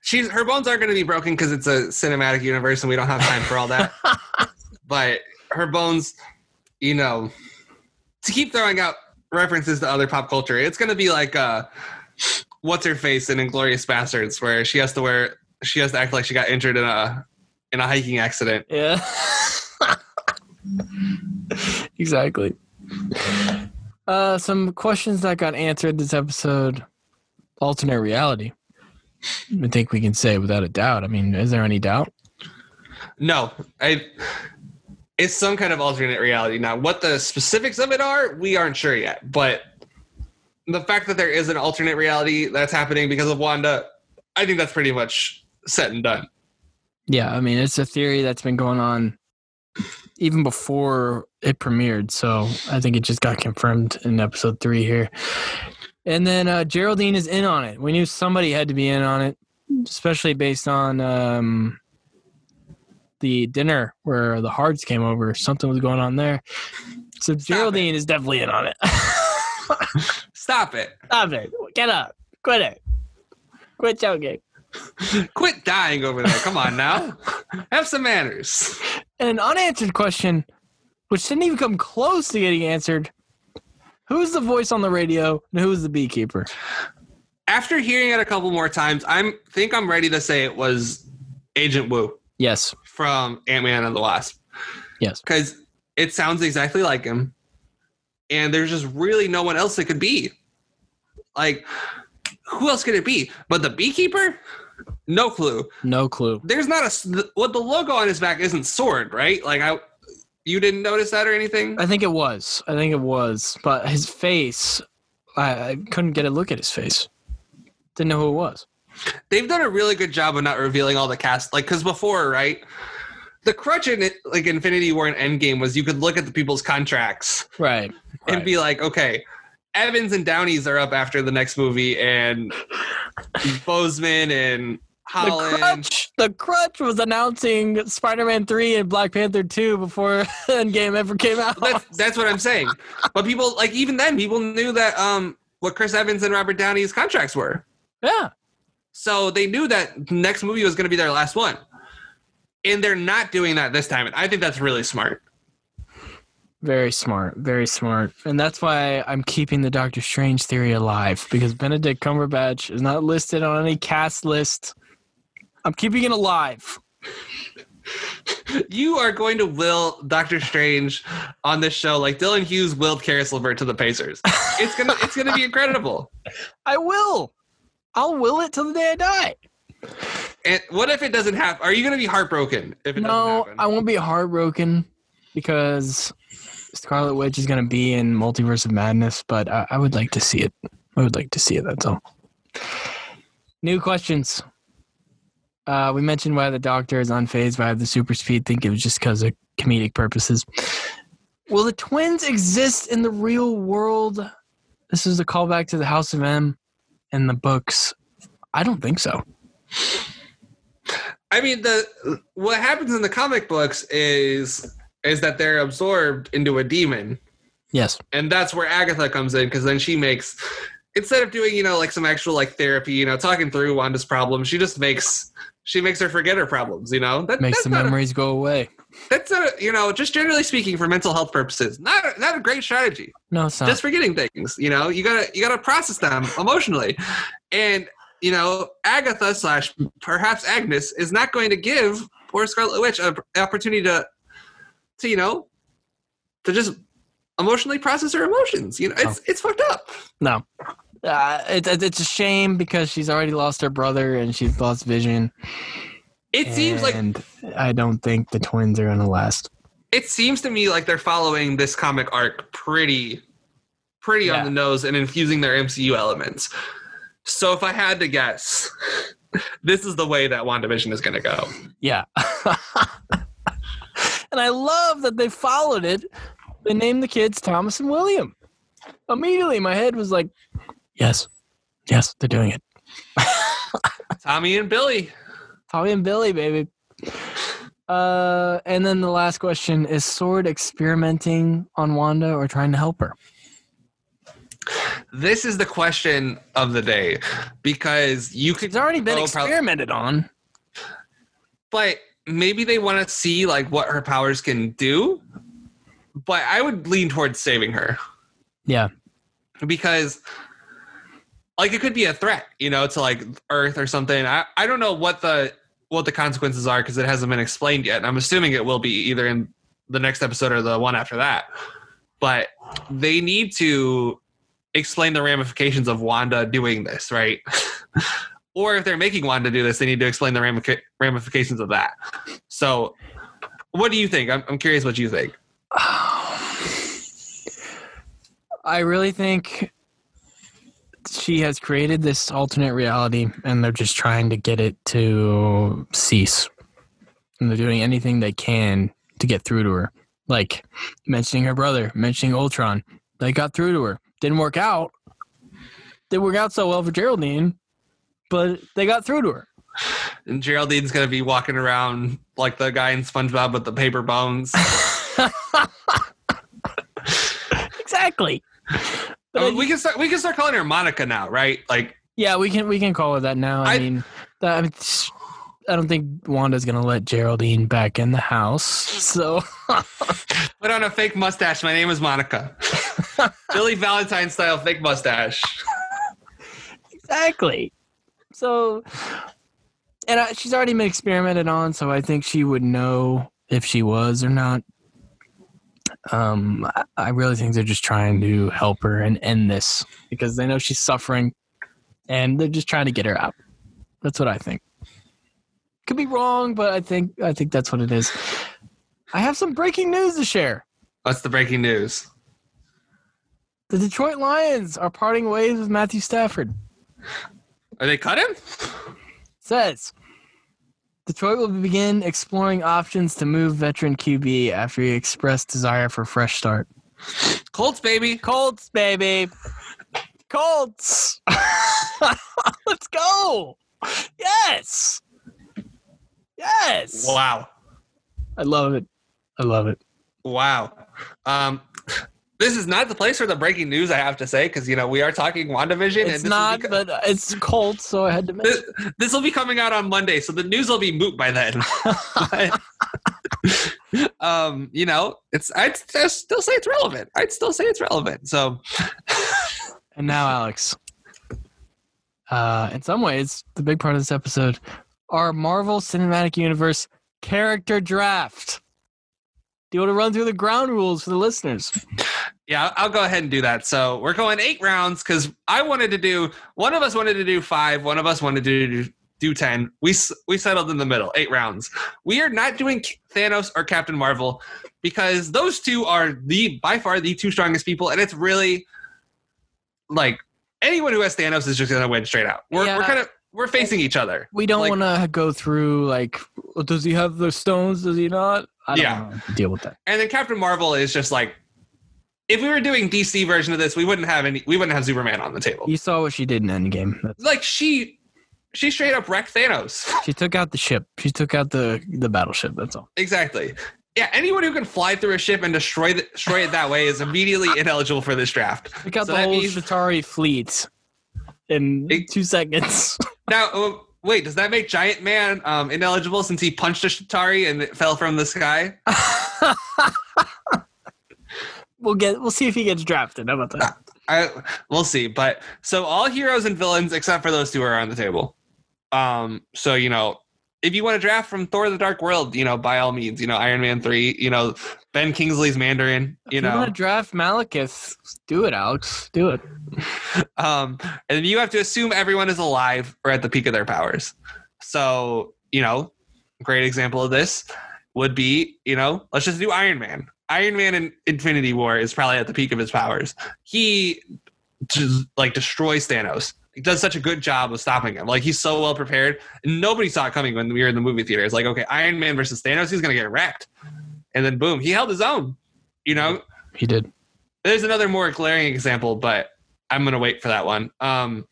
She's her bones aren't going to be broken because it's a cinematic universe and we don't have time for all that. <laughs> but her bones, you know, to keep throwing out references to other pop culture, it's going to be like uh, what's her face in Inglourious Basterds, where she has to wear she has to act like she got injured in a in a hiking accident. Yeah. <laughs> exactly. Uh, some questions that got answered this episode. Alternate reality. I think we can say without a doubt. I mean, is there any doubt? No, I. It's some kind of alternate reality. Now, what the specifics of it are, we aren't sure yet. But the fact that there is an alternate reality that's happening because of Wanda, I think that's pretty much set and done. Yeah, I mean, it's a theory that's been going on even before it premiered. So I think it just got confirmed in episode three here. And then uh, Geraldine is in on it. We knew somebody had to be in on it, especially based on um, the dinner where the Hards came over. Something was going on there. So Geraldine is definitely in on it. <laughs> Stop it. Stop it. Get up. Quit it. Quit joking. <laughs> Quit dying over there. Come on now. Have some manners. And an unanswered question, which didn't even come close to getting answered. Who's the voice on the radio and who's the beekeeper? After hearing it a couple more times, I'm think I'm ready to say it was Agent Woo Yes. from Ant Man and the Wasp. Yes. Because it sounds exactly like him. And there's just really no one else it could be. Like, who else could it be? But the beekeeper? No clue. No clue. There's not a what the logo on his back isn't sword, right? Like I you didn't notice that or anything? I think it was. I think it was. But his face, I, I couldn't get a look at his face. Didn't know who it was. They've done a really good job of not revealing all the cast like cuz before, right? The crutch in it, like Infinity War and Endgame was you could look at the people's contracts Right. and Right. be like, okay, Evans and Downey's are up after the next movie, and Boseman and The Holland. crutch, the crutch was announcing Spider-Man three and Black Panther two before <laughs> Endgame ever came out. That's that's what I'm saying. But people like even then people knew that um what Chris Evans and Robert Downey's contracts were. yeah, So they knew that the next movie was going to be their last one. And they're not doing that this time. And I think that's really smart. Very smart, very smart, and that's why I'm keeping the Doctor Strange theory alive because Benedict Cumberbatch is not listed on any cast list. I'm keeping it alive. You are going to will Doctor Strange on this show like Dylan Hughes willed Caris LeVert to the Pacers. It's gonna it's gonna be incredible. I will. I'll will it till the day I die. And what if it doesn't happen? Are you gonna be heartbroken if it no, doesn't happen? I won't be heartbroken because Scarlet Witch is going to be in Multiverse of Madness, but I, I would like to see it. I would like to see it. That's all. New questions. Uh, we mentioned why the Doctor is unfazed by the super speed. Think it was just because of comedic purposes. Will the twins exist in the real world? This is a callback to the House of M and the books. I don't think so. I mean, the what happens in the comic books is is that they're absorbed into a demon, Yes. and that's where Agatha comes in because then she makes instead of doing you know like some actual like therapy, you know, talking through Wanda's problems, she just makes she makes her forget her problems. You know, that, Makes the not a- memories go away. that's a you know just generally speaking for mental health purposes, not a, not a great strategy. No, it's not. just forgetting things. You know, you gotta you gotta process them emotionally, and you know Agatha slash perhaps Agnes is not going to give poor Scarlet Witch an opportunity to to you know to just emotionally process her emotions. You know, it's Oh. it's fucked up. No. Uh, it, it- it's a shame because she's already lost her brother and she's lost Vision. It seems like I don't think the twins are to last. it seems to me like they're following this comic arc pretty pretty Yeah. on the nose and infusing their MCU elements. So if I had to guess, <laughs> this is the way that WandaVision is to go. Yeah. <laughs> and I love that they followed it. They named the kids Thomas and William. Immediately, my head was like, yes, yes, they're doing it. <laughs> Tommy and Billy. Tommy and Billy, baby. Uh, and then the last question is Sword experimenting on Wanda or trying to help her? This is the question of the day because you could It's already been Oh, experimented on. but maybe they want to see like what her powers can do. But I would lean towards saving her Yeah. because like it could be a threat, you know, to like Earth or something. I, I don't know what the what the consequences are because it hasn't been explained yet. And I'm assuming it will be either in the next episode or the one after that. But they need to explain the ramifications of Wanda doing this, right? <laughs> or if they're making Wanda do this, they need to explain the ramifications of that. So, what do you think? I'm, I'm curious what you think. <sighs> I really think she has created this alternate reality, and they're just trying to get it to cease. And they're doing anything they can to get through to her, like mentioning her brother, mentioning Ultron. They got through to her. Didn't work out. Didn't work out so well for Geraldine, but they got through to her. And Geraldine's gonna be walking around like the guy in SpongeBob with the paper bones. <laughs> exactly. I I- mean, we can start. We can start calling her Monica now, right? Like, yeah, we can we can call her that now. I, I- mean, that, I, mean, I don't think Wanda's gonna let Geraldine back in the house. So <laughs> put on a fake mustache. My name is Monica. <laughs> Billy Valentine style fake mustache. exactly. So, and I, she's already been experimented on, so I think she would know if she was or not. Um, I, I really think they're just trying to help her and end this because they know she's suffering, and they're just trying to get her out. That's what I think. Could be wrong, but I think I think that's what it is. I have some breaking news to share. What's the breaking news? The Detroit Lions are parting ways with Matthew Stafford. Are they cut him? says Detroit will begin exploring options to move veteran QB after he expressed desire for a fresh start. Colts, baby. Colts, baby. Colts. <laughs> Let's go. Yes. Yes. Wow. I love it. I love it. Wow. Um, this is not the place for the breaking news, I have to say, because you know we are talking WandaVision, It's this not, but it's cold, so I had to mention. this, this will be coming out on Monday, so the news will be moot by then. <laughs> <laughs> Um, you know, it's I'd st- still say it's relevant. I'd still say it's relevant. So <laughs> And now, Alex. Uh, in some ways, the big part of this episode, our Marvel Cinematic Universe character draft. Do you want to run through the ground rules for the listeners? yeah, I'll- I'll go ahead and do that. So we're going eight rounds because I wanted to do one of us wanted to do five, one of us wanted to do do ten. We we settled in the middle, eight rounds. We are not doing Thanos or Captain Marvel because those two are the by far the two strongest people, and it's really like anyone who has Thanos is just gonna win straight out. We're Yeah. we're kind of we're facing each other. We don't Like- want to go through like, does he have the stones? Does he not? Yeah. deal with that. And then Captain Marvel is just like if we were doing DC version of this, we wouldn't have any we wouldn't have Superman on the table. You saw what she did in Endgame. That's, Like she she straight up wrecked Thanos. <laughs> she took out the ship. She took out the the battleship. That's all. Exactly. Yeah, anyone who can fly through a ship and destroy the, destroy it that way is immediately <laughs> ineligible for this draft. Took out So the whole means- Chitauri fleet in It- two seconds. <laughs> Now, uh, wait, does that make Giant Man um, ineligible since he punched a Chitauri and it fell from the sky? <laughs> we'll get. We'll see if he gets drafted. How about that? I we'll see. But so all heroes and villains except for those two are on the table. Um, so you know, if you want to draft from Thor: The Dark World, you know, by all means, you know, Iron Man three, you know, Ben Kingsley's Mandarin, you If you know, want to draft Malekith? Do it, Alex. Do it. <laughs> um, and you have to assume everyone is alive or at the peak of their powers. So, you know, great example of this would be, you know, let's just do Iron Man. Iron Man in Infinity War is probably at the peak of his powers. He just like destroys Thanos. He does such a good job of stopping him. Like he's so well prepared. Nobody saw it coming when we were in the movie theater. It's like, okay, Iron Man versus Thanos, he's gonna get wrecked. And then boom, he held his own. You know, He did. there's another more glaring example, but I'm gonna wait for that one. Um,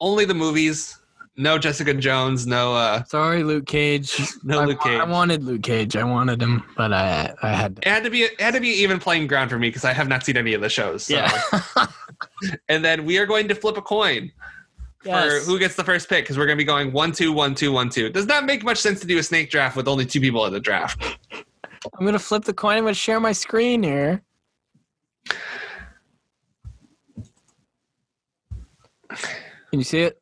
only the movies. No Jessica Jones. No. Uh, Sorry, Luke Cage. <laughs> No I, Luke Cage. I wanted Luke Cage. I wanted him, but I I had to. it had to be. It had to be even playing ground for me because I have not seen any of the shows. So. Yeah. <laughs> And then we are going to flip a coin Yes. for who gets the first pick because we're going to be going one two one two one two. It does not make much sense to do a snake draft with only two people in the draft. I'm gonna flip the coin. I'm gonna share my screen here. Can you see it?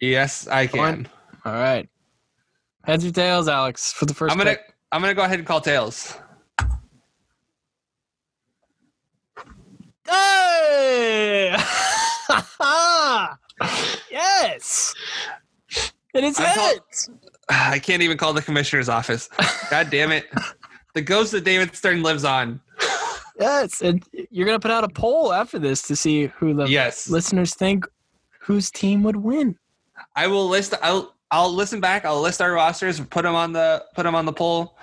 Yes, I can. All right. Heads or tails, Alex, for the 1st I'm gonna. pick. I'm gonna go ahead and call tails. Hey! <laughs> yes. It is <sighs> heads. I can't even call the commissioner's office. God damn it! The ghost of David Stern lives on. Yes, and you're gonna put out a poll after this to see who the Yes. listeners think whose team would win. I will list. I'll I'll listen back. I'll list our rosters. Put them on the put them on the poll.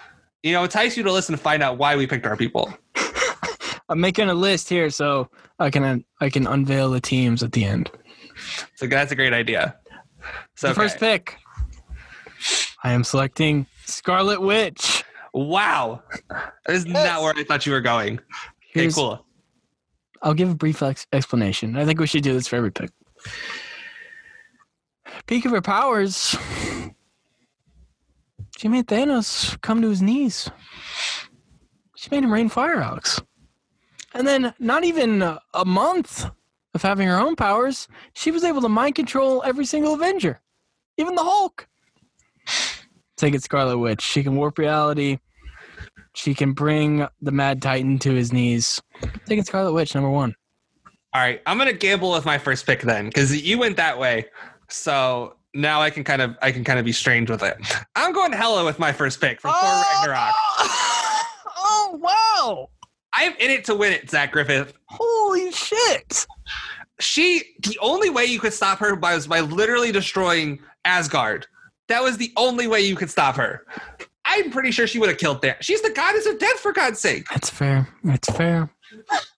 You know, entice you to listen to find out why we picked our people. <laughs> I'm making a list here so I can I can unveil the teams at the end. So that's a great idea. So the first pick. I am selecting Scarlet Witch. wow, that is Yes. not where I thought you were going. Okay, Here's- cool. I'll give a brief ex- explanation. I think we should do this for every pick. Peak of her powers. She made Thanos come to his knees. She made him rain fire, Alex. And then, not even a month of having her own powers, she was able to mind control every single Avenger, even the Hulk. Take it, Scarlet Witch. She can warp reality. She can bring the Mad Titan to his knees. Taking Scarlet Witch, number one. All right, I'm gonna gamble with my first pick then, because you went that way. So now I can kind of I can kind of be strange with it. <laughs> I'm going Hela with my first pick from for Thor Ragnarok. <laughs> Oh, wow. I'm in it to win it, Zach Griffith. Holy shit. She the only way you could stop her was by literally destroying Asgard. That was the only way you could stop her. I'm pretty sure she would have killed that. She's the goddess of death, for God's sake. That's fair. That's fair.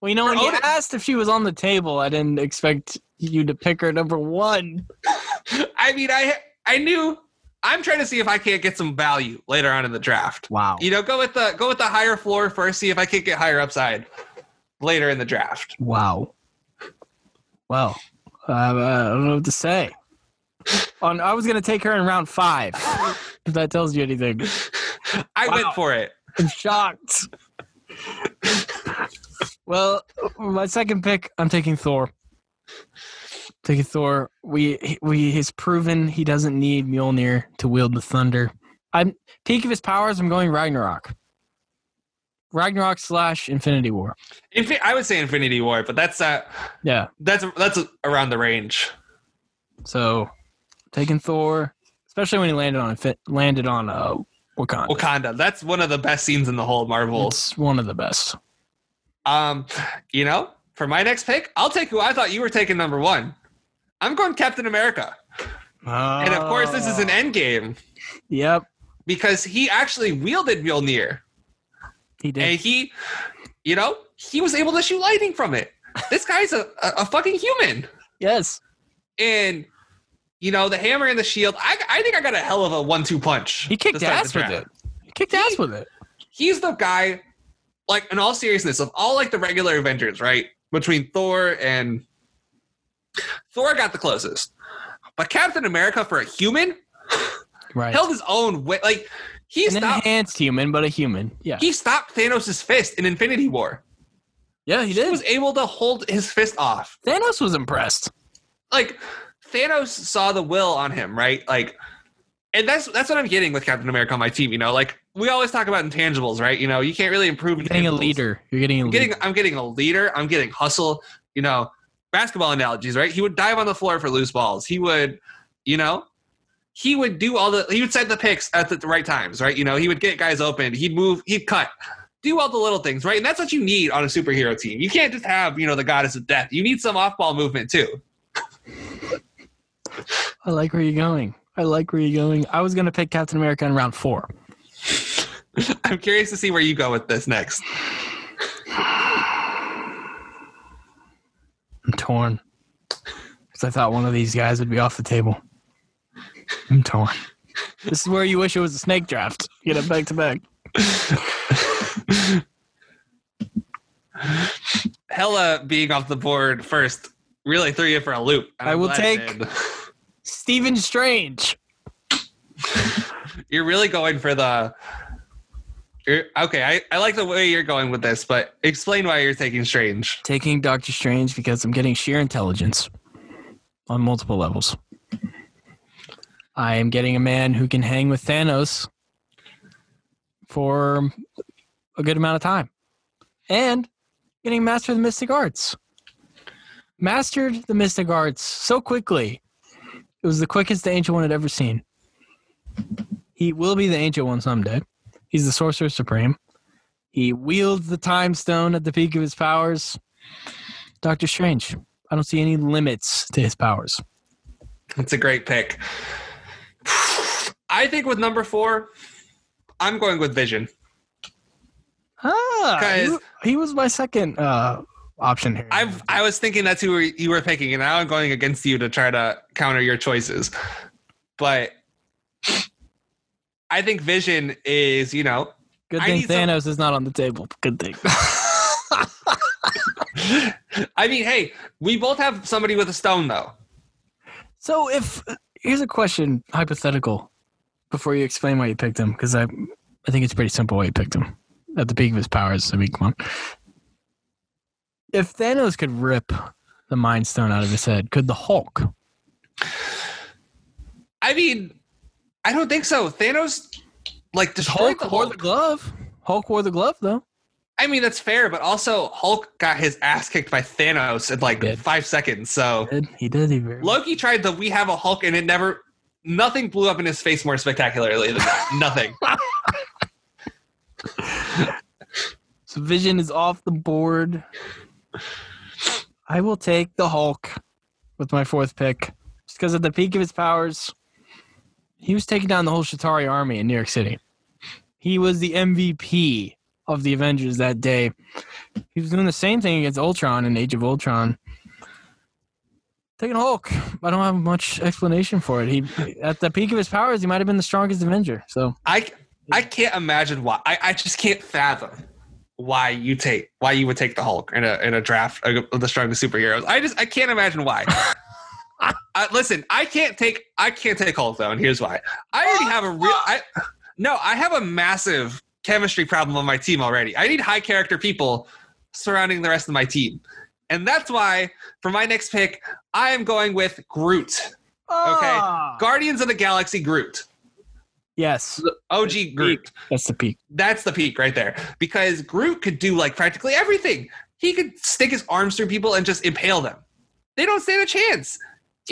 Well, you know, when you asked if she was on the table, I didn't expect you to pick her number one. <laughs> I mean, I I knew. I'm trying to see if I can't get some value later on in the draft. Wow. You know, go with the go with the higher floor first. See if I can't get higher upside later in the draft. Wow. Well, uh, I don't know what to say. On, I was going to take her in round five, if that tells you anything. <laughs> I Wow. went for it. I'm shocked. <laughs> well, my second pick, I'm taking Thor. Taking Thor. We we has proven he doesn't need Mjolnir to wield the thunder. I'm peak of his powers. I'm going Ragnarok. Ragnarok slash Infinity War. Infi- I would say Infinity War, but that's uh Yeah. that's that's around the range. So taking Thor, especially when he landed on landed on uh Wakanda. Wakanda. That's one of the best scenes in the whole Marvel. It's one of the best. Um, you know, for my next pick, I'll take who I thought you were taking number one. I'm going Captain America, and of course, this is an end game Yep, because he actually wielded Mjolnir, he did. and he, you know, he was able to shoot lightning from it. This guy's a, a, a fucking human, yes. and you know, the hammer and the shield. I, I think I got a hell of a one-two punch. He kicked ass with it. He kicked ass with it. he's the guy like in all seriousness of all like the regular avengers right between thor and thor got the closest but captain america for a human Right. held his own way like he An stopped enhanced human, but a human. Yeah. he stopped thanos' fist in infinity war yeah, he did. he was able to hold his fist off Thanos was impressed. like thanos saw the will on him right like and that's that's what i'm getting with captain america on my team you know like we always talk about intangibles right you know you can't really improve You're getting a leader. You're getting a I'm leader. I'm getting a leader. I'm getting hustle. You know, basketball analogies, right? He would dive on the floor for loose balls. He would, you know, he would do all the he would set the picks at the, the right times, right? You know, he would get guys open. He'd move. He'd cut. Do all the little things, right? And that's what you need on a superhero team. You can't just have you know the goddess of death. You need some off ball movement too. I like where you're going. I like where you're going. I was gonna pick Captain America in round four. <laughs> I'm curious to see where you go with this next. I'm torn. Because I thought one of these guys would be off the table. I'm torn. This is where you wish it was a snake draft. Get it back to back. <laughs> Hela being off the board first really threw you for a loop. I will take- <laughs> Stephen Strange. You're really going for the. Okay, I, I like the way you're going with this, but explain why you're taking Strange. Taking Doctor Strange because I'm getting sheer intelligence on multiple levels. I am getting a man who can hang with Thanos for a good amount of time. And getting master of the mystic arts. Mastered the mystic arts so quickly. It was the quickest the ancient one had ever seen. He will be the ancient one someday. He's the sorcerer supreme. He wields the time stone at the peak of his powers. Doctor Strange. I don't see any limits to his powers. It's a great pick. I think with number four, I'm going with Vision. Ah, he, he was my second uh, option here. I I was thinking that's who you were picking, and now I'm going against you to try to counter your choices. But I think Vision is, you know, Good I thing need some- Thanos is not on the table. Good thing. <laughs> I mean, hey, we both have somebody with a stone, though. so if here's a question, hypothetical, before you explain why you picked him, because I I think it's pretty simple why you picked him at the peak of his powers. I mean, come on. If Thanos could rip the Mind Stone out of his head, could the Hulk? I mean, I don't think so. Thanos, like, destroyed Hulk the wore the glove. Hulk wore the glove though. I mean, that's fair, but also Hulk got his ass kicked by Thanos in like five seconds. So He did he? Did, he very Loki tried the "We have a Hulk" and it never, nothing blew up in his face more spectacularly than that. <laughs> nothing. So Vision is off the board. I will take the Hulk with my fourth pick. Just because at the peak of his powers, he was taking down the whole Chitauri army in New York City. He was the MVP of the Avengers that day. He was doing the same thing against Ultron in Age of Ultron. Taking Hulk. I don't have much explanation for it. He at the peak of his powers, he might have been the strongest Avenger. So I I can't imagine why. I, I just can't fathom why you take why you would take the Hulk in a in a draft of the strongest superheroes. I just I can't imagine why. Uh, listen, I can't take I can't take Hulk though, and here's why. I already have a real I no I have a massive chemistry problem on my team already. I need high character people surrounding the rest of my team, and that's why for my next pick I am going with Groot. Ah! Guardians of the Galaxy Groot. yes, OG Groot. that's the peak. That's the peak right there. Because Groot could do like practically everything. He could stick his arms through people and just impale them. They don't stand a chance.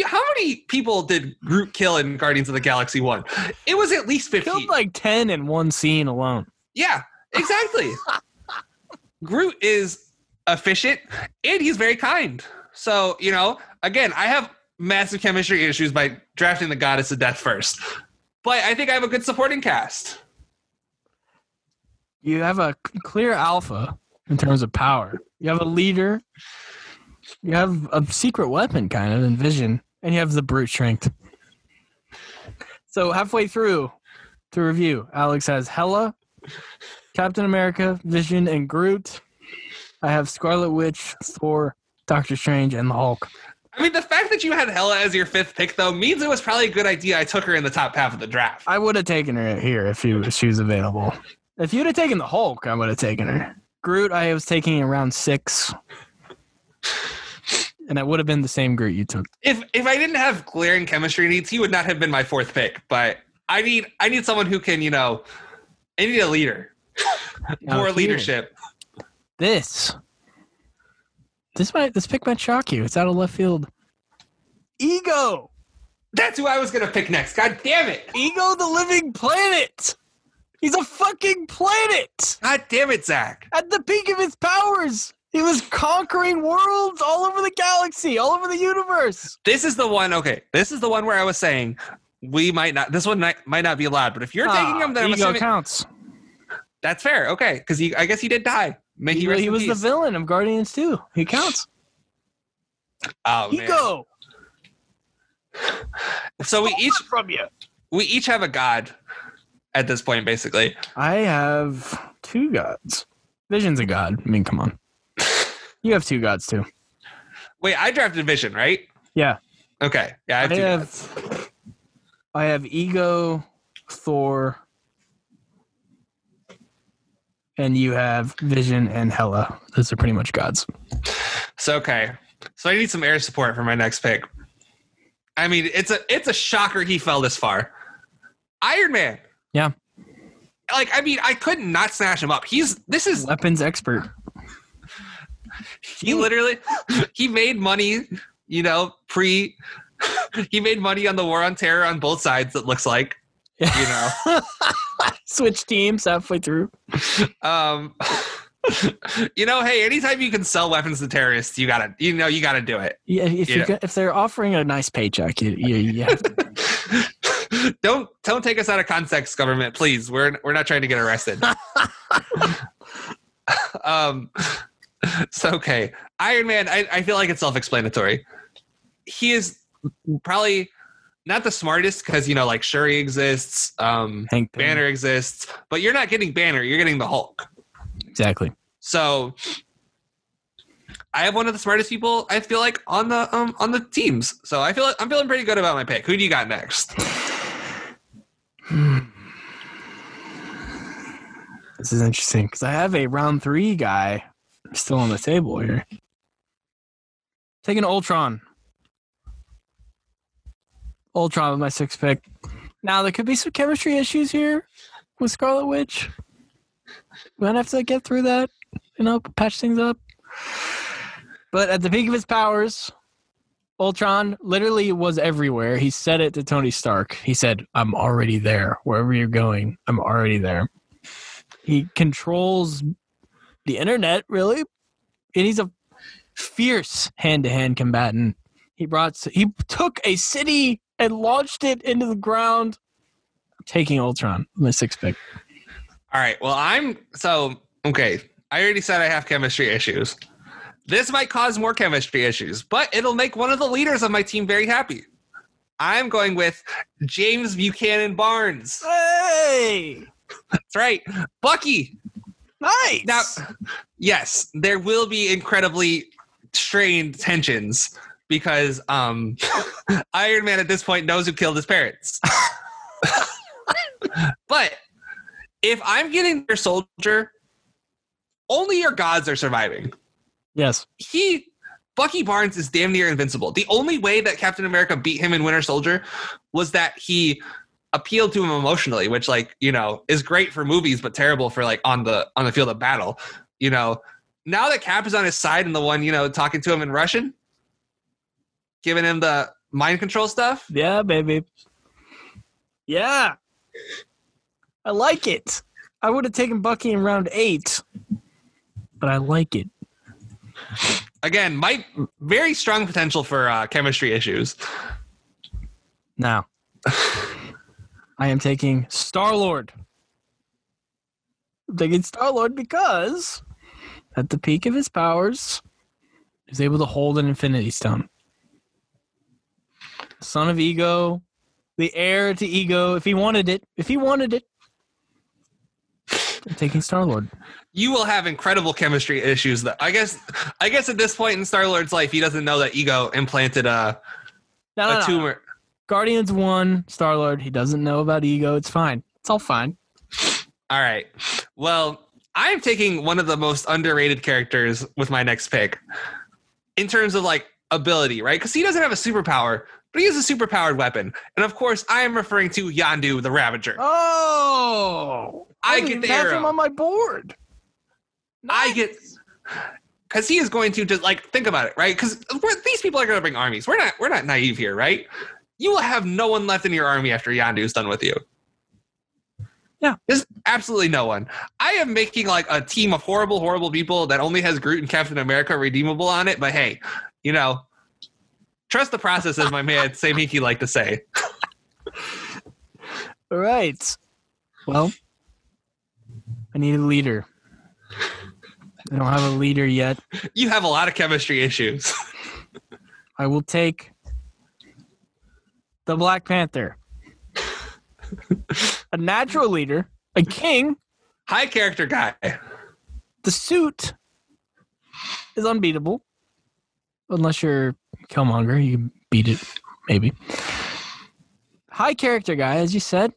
How many people did Groot kill in Guardians of the Galaxy 1? It was at least 15. Killed like 10 in one scene alone. yeah, exactly. <laughs> Groot is efficient and he's very kind. So, you know, again, I have massive chemistry issues by drafting the Goddess of Death first. But I think I have a good supporting cast. You have a clear alpha in terms of power. You have a leader. You have a secret weapon, kind of, in Vision. And you have the brute strength. So, halfway through to review, Alex has Hela, Captain America, Vision, and Groot. I have Scarlet Witch, Thor, Doctor Strange, and the Hulk. I mean, the fact that you had Hela as your fifth pick, though, means it was probably a good idea I took her in the top half of the draft. I would have taken her here if, you, if she was available. If you'd have taken the Hulk, I would have taken her. Groot, I was taking around six. And that would have been the same Groot you took. If if I didn't have glaring chemistry needs, he would not have been my fourth pick. But I need I need someone who can, you know, I need a leader. <laughs> More leadership. This. This might this pick might shock you. It's out of left field. Ego. That's who I was gonna pick next. God damn it! Ego the living planet. He's a fucking planet. God damn it, Zach! At the peak of his powers. He was conquering worlds all over the galaxy, all over the universe. This is the one. Okay, this is the one where I was saying we might not. This one might, might not be allowed. But if you're taking him, then I'm Ah, ego assuming counts. that's fair. Okay, because I guess he did die. May he, He, rest he in was the villain of Guardians too. He counts. Oh, man. Ego So we each from you. we each have a god at this point, basically. I have two gods. Vision's a god. I mean, come on. You have two gods too. Wait, I drafted Vision, right? Yeah. Okay. Yeah, I have I have. I have Ego, Thor, and you have Vision and Hela. Those are pretty much gods. So okay. So I need some air support for my next pick. I mean, it's a it's a shocker he fell this far. Iron Man. Yeah. Like, I mean, I could not snatch him up. He's this is Weapons expert. He literally he made money, you know, pre <laughs> he made money on the war on terror on both sides, it looks like. You know. <laughs> Switch teams halfway through. Um, <laughs> you know, hey, anytime you can sell weapons to terrorists, you gotta, you know, you gotta do it. Yeah, if you are if they're offering a nice paycheck, you you, you have don't don't take us out of context, government, please. We're we're not trying to get arrested. um, <laughs> so okay, Iron Man. I, I feel like it's self-explanatory. He is probably not the smartest because you know, like Shuri exists, um, Hank Pym. Banner exists, but you're not getting Banner. You're getting the Hulk. Exactly. So I have one of the smartest people I feel like on the um on the teams. So I feel like I'm feeling pretty good about my pick. Who do you got next? <sighs> This is interesting because I have a round three guy still on the table here. Taking Ultron. Ultron with my sixth pick. Now there could be some chemistry issues here with Scarlet Witch. We're gonna have to get through that, you know, patch things up. But at the peak of his powers, Ultron literally was everywhere. He said it to Tony Stark. He said, I'm already there. Wherever you're going, I'm already there. He controls the internet, really. And he's a fierce hand to hand combatant. He brought he took a city and launched it into the ground. taking Ultron, my sixth pick. All right. Well, I'm so okay. I already said I have chemistry issues. This might cause more chemistry issues, but it'll make one of the leaders of my team very happy. I'm going with James Buchanan Barnes. Hey, That's right. Bucky. Nice. Now, yes, there will be incredibly strained tensions because um, <laughs> Iron Man at this point knows who killed his parents. <laughs> but if I'm getting your soldier, only your gods are surviving. yes, He, Bucky Barnes, is damn near invincible. The only way that Captain America beat him in Winter Soldier was that he appealed to him emotionally, which, like, you know, is great for movies, but terrible for like on the on the field of battle. You know, now that Cap is on his side and the one, you know, talking to him in Russian, giving him the mind control stuff. yeah, baby. Yeah, I like it. I would have taken Bucky in round eight, but I like it. Again, might very strong potential for uh, chemistry issues. Now, <laughs> I am taking Star Lord. I'm taking Star Lord because, at the peak of his powers, he's able to hold an Infinity Stone. Son of Ego, the heir to Ego. If he wanted it, if he wanted it, I'm taking Star Lord. you will have incredible chemistry issues that I guess I guess at this point in Star Lord's life he doesn't know that ego implanted a, No, no, a tumor. Guardians one, Star Lord. He doesn't know about Ego. It's fine. It's all fine. All right. Well, I'm taking one of the most underrated characters with my next pick. In terms of like ability, right? Because he doesn't have a superpower, but he has a superpowered weapon. And of course, I am referring to Yondu the Ravager. Oh, I didn't get the arrow. him on my board. I get because he is going to just like think about it, right? Because these people are going to bring armies. We're not we're not naive here, right? You will have no one left in your army after Yondu's done with you. Yeah. there's absolutely no one. I am making like a team of horrible, horrible people that only has Groot and Captain America redeemable on it. But hey, you know, trust the process, as my man <laughs> Sam Hinkie like to say. All right. Well, I need a leader. I don't have a leader yet. You have a lot of chemistry issues. I will take the Black Panther. <laughs> a natural leader, a king. High character guy. The suit is unbeatable. Unless you're Killmonger, you can beat it, maybe. High character guy, as you said.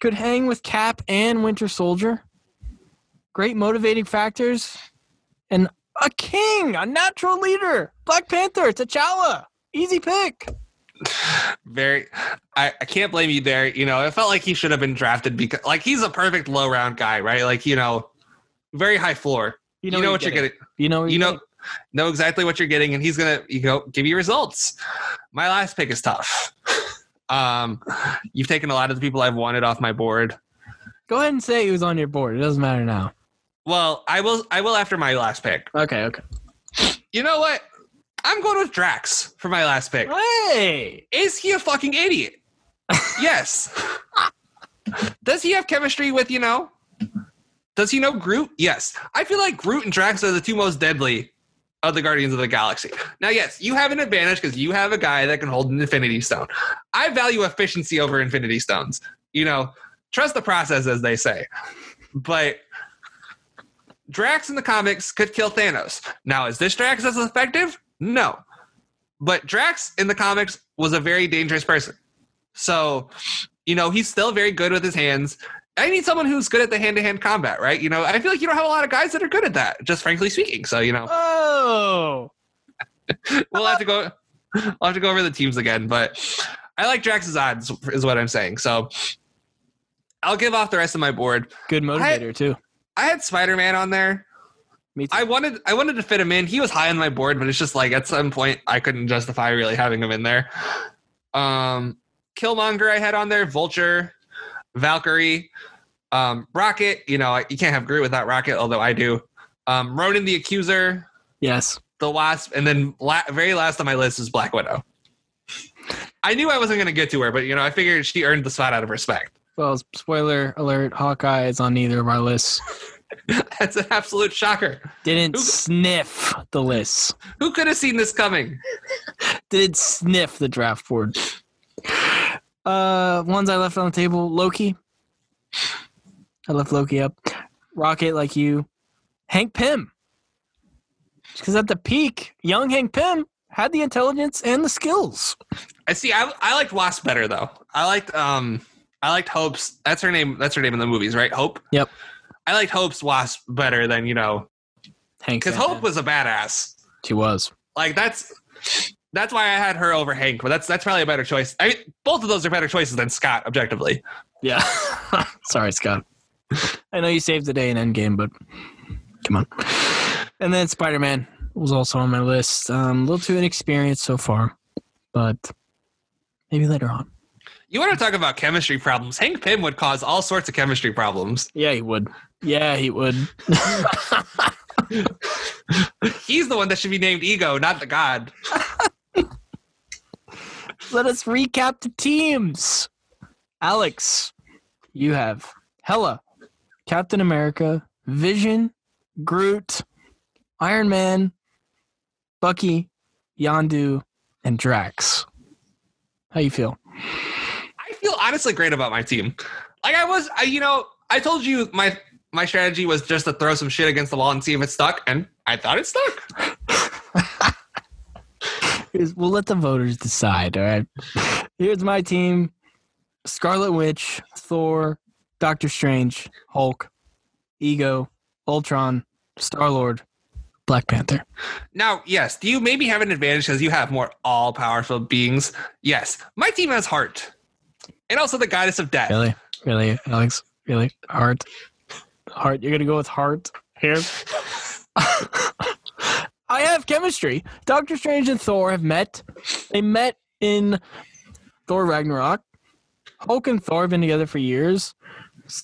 Could hang with Cap and Winter Soldier. Great motivating factors. And a king, a natural leader. Black Panther, T'Challa. Easy pick. Very I, I can't blame you there you know it felt like he should have been drafted because like he's a perfect low round guy right like you know very high floor you know, what you're getting You know what you know know exactly what you're getting and he's gonna you go give you results my last pick is tough um you've taken a lot of the people i've wanted off my board Go ahead and say he was on your board. It doesn't matter now. Well, I will. I will after my last pick. Okay, okay. You know what? I'm going with Drax for my last pick. Hey, Is he a fucking idiot? <laughs> yes. Does he have chemistry with you know? Does he know Groot? Yes. I feel like Groot and Drax are the two most deadly of the Guardians of the Galaxy. Now, yes, you have an advantage because you have a guy that can hold an Infinity Stone. I value efficiency over Infinity Stones. You know, trust the process, as they say. But Drax in the comics could kill Thanos. Now, is this Drax as effective? No. But Drax in the comics was a very dangerous person. So, you know, he's still very good with his hands. I need someone who's good at the hand to hand combat, right? You know, I feel like you don't have a lot of guys that are good at that, just frankly speaking. So, you know, oh, <laughs> we'll have to go. I'll have to go over the teams again, but I like Drax's odds, is what I'm saying. So I'll give off the rest of my board. good motivator too. I had Spider Man on there. Me too. I wanted I wanted to fit him in. He was high on my board, but it's just like at some point I couldn't justify really having him in there. Um, Killmonger I had on there, Vulture, Valkyrie, um, Rocket. You know you can't have Groot without Rocket, although I do. Um, Ronan the Accuser, yes. the Wasp, and then la- very last on my list is Black Widow. I knew I wasn't going to get to her, but you know I figured she earned the spot out of respect. Well, spoiler alert: Hawkeye is on neither of our lists. <laughs> That's an absolute shocker. Didn't Who- sniff the list. Who could have seen this coming? Did sniff the draft board. Uh, ones I left on the table: Loki. I left Loki up. Rocket, like you. Hank Pym. Because at the peak, young Hank Pym had the intelligence and the skills. I see. I, I liked Wasp better though. I liked um I liked Hope's. That's her name. That's her name in the movies, right? Hope. Yep. I liked Hope's Wasp better than you know Hank. because Hope was a badass. She was. Like that's that's why I had her over Hank. But that's that's probably a better choice. I mean, both of those are better choices than Scott, objectively. Yeah. <laughs> Sorry, Scott. I know you saved the day in Endgame, but come on. And then Spider Man was also on my list. Um, a little too inexperienced so far, but maybe later on. You want to talk about chemistry problems? Hank Pym would cause all sorts of chemistry problems. Yeah, he would. Yeah, he would. <laughs> He's the one that should be named Ego, not the God. Let us recap the teams. Alex, you have Hela, Captain America, Vision, Groot, Iron Man, Bucky, Yondu, and Drax. How you feel? I feel honestly great about my team. Like I was, I, you know, I told you my my strategy was just to throw some shit against the wall and see if it stuck, and I thought it stuck. We'll let the voters decide. All right. Here's my team: Scarlet Witch, Thor, Doctor Strange, Hulk, Ego, Ultron, Star Lord, Black Panther. Now, yes, do you maybe have an advantage because you have more all powerful beings? Yes, my team has heart, and also the goddess of death. Really, really, Alex, really, heart, heart. You're gonna go with heart here. <laughs> I have chemistry. Doctor Strange and Thor have met. They met in Thor Ragnarok. Hulk and Thor have been together for years.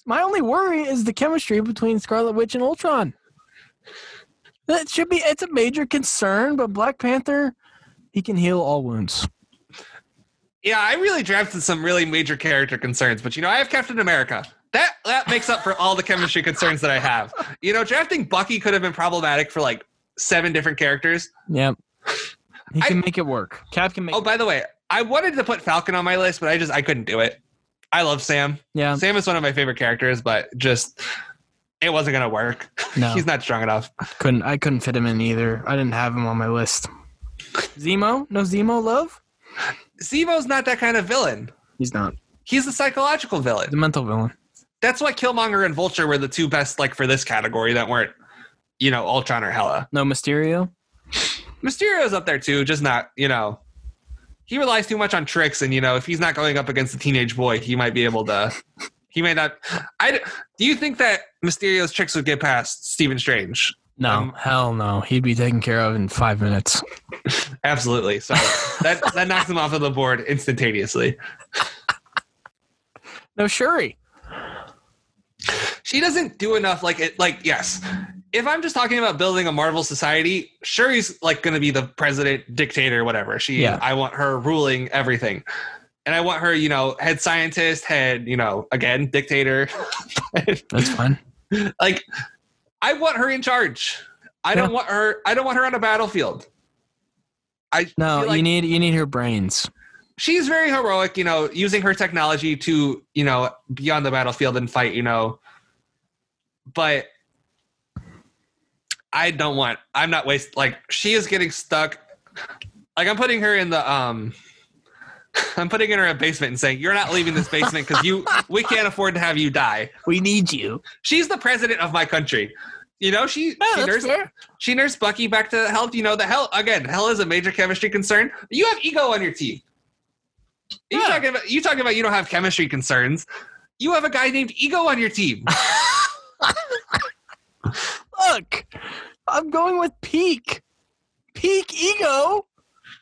My only worry is the chemistry between Scarlet Witch and Ultron. That should be it's a major concern, but Black Panther, he can heal all wounds. Yeah, I really drafted some really major character concerns, but you know, I have Captain America. That that makes up for all the chemistry concerns that I have. You know, drafting Bucky could have been problematic for like seven different characters. Yep. He I- can make it work. Cap can make Oh, by the way, I wanted to put Falcon on my list, but I just I couldn't do it. I love Sam. Yeah. Sam is one of my favorite characters, but just it wasn't gonna work. <laughs> No. He's not strong enough. Couldn't I couldn't fit him in either. I didn't have him on my list. Zemo? No Zemo love? Zemo's not that kind of villain. He's not. He's the psychological villain. The mental villain. That's why Killmonger and Vulture were the two best like for this category that weren't, you know, Ultron or Hela. No Mysterio? Mysterio's up there too, just not, you know, he relies too much on tricks, and you know, if he's not going up against a teenage boy, he might be able to. He may not. I do you think that Mysterio's tricks would get past Stephen Strange? No, Um, hell no. He'd be taken care of in five minutes. <laughs> Absolutely. So that that knocks him off of the board instantaneously. No Shuri. She doesn't do enough. Like it, like yes, if I'm just talking about building a Marvel society, Shuri's like going to be the president, dictator, whatever. She, Yeah. I want her ruling everything, and I want her, you know, head scientist, head, you know, again, dictator. <laughs> That's fine. like, I want her in charge. I don't want her. I don't want her on a battlefield. I No, like you need you need her brains. She's very heroic, you know, using her technology to, you know, be on the battlefield and fight, you know. But I don't want I'm not waste like she is getting stuck. Like I'm putting her in the um <laughs> I'm putting her in a basement and saying, You're not leaving this basement because you we can't afford to have you die. We need you. She's the president of my country. You know, she, she nursed fair. she nursed Bucky back to health. You know, the hell again, hell is a major chemistry concern. You have ego on your team. You talking about you talking about you don't have chemistry concerns. You have a guy named Ego on your team. <laughs> Look, I'm going with peak. Peak ego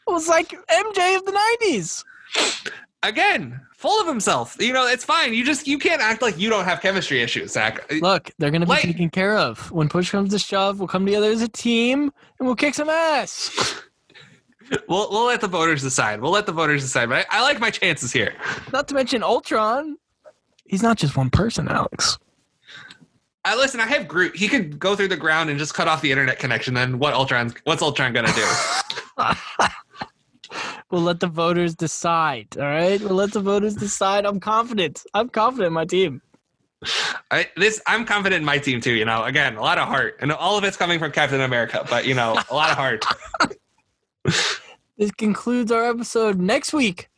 was like MJ of the '90s. Again, full of himself. You know, it's fine. You just you can't act like you don't have chemistry issues, Zach. Look, they're gonna be Like- taken care of. When push comes to shove, we'll come together as a team and we'll kick some ass. We'll we'll let the voters decide. We'll let the voters decide. But I, I like my chances here. Not to mention Ultron. He's not just one person, Alex. I listen. I have Groot. He could go through the ground and just cut off the internet connection. Then what? Ultron? What's Ultron gonna do? <laughs> We'll let the voters decide. All right, we'll let the voters decide. I'm confident. I'm confident in my team. I, this I'm confident in my team too. You know, again, a lot of heart, and all of it's coming from Captain America. But you know, a lot of heart. <laughs> This concludes our episode. Next week,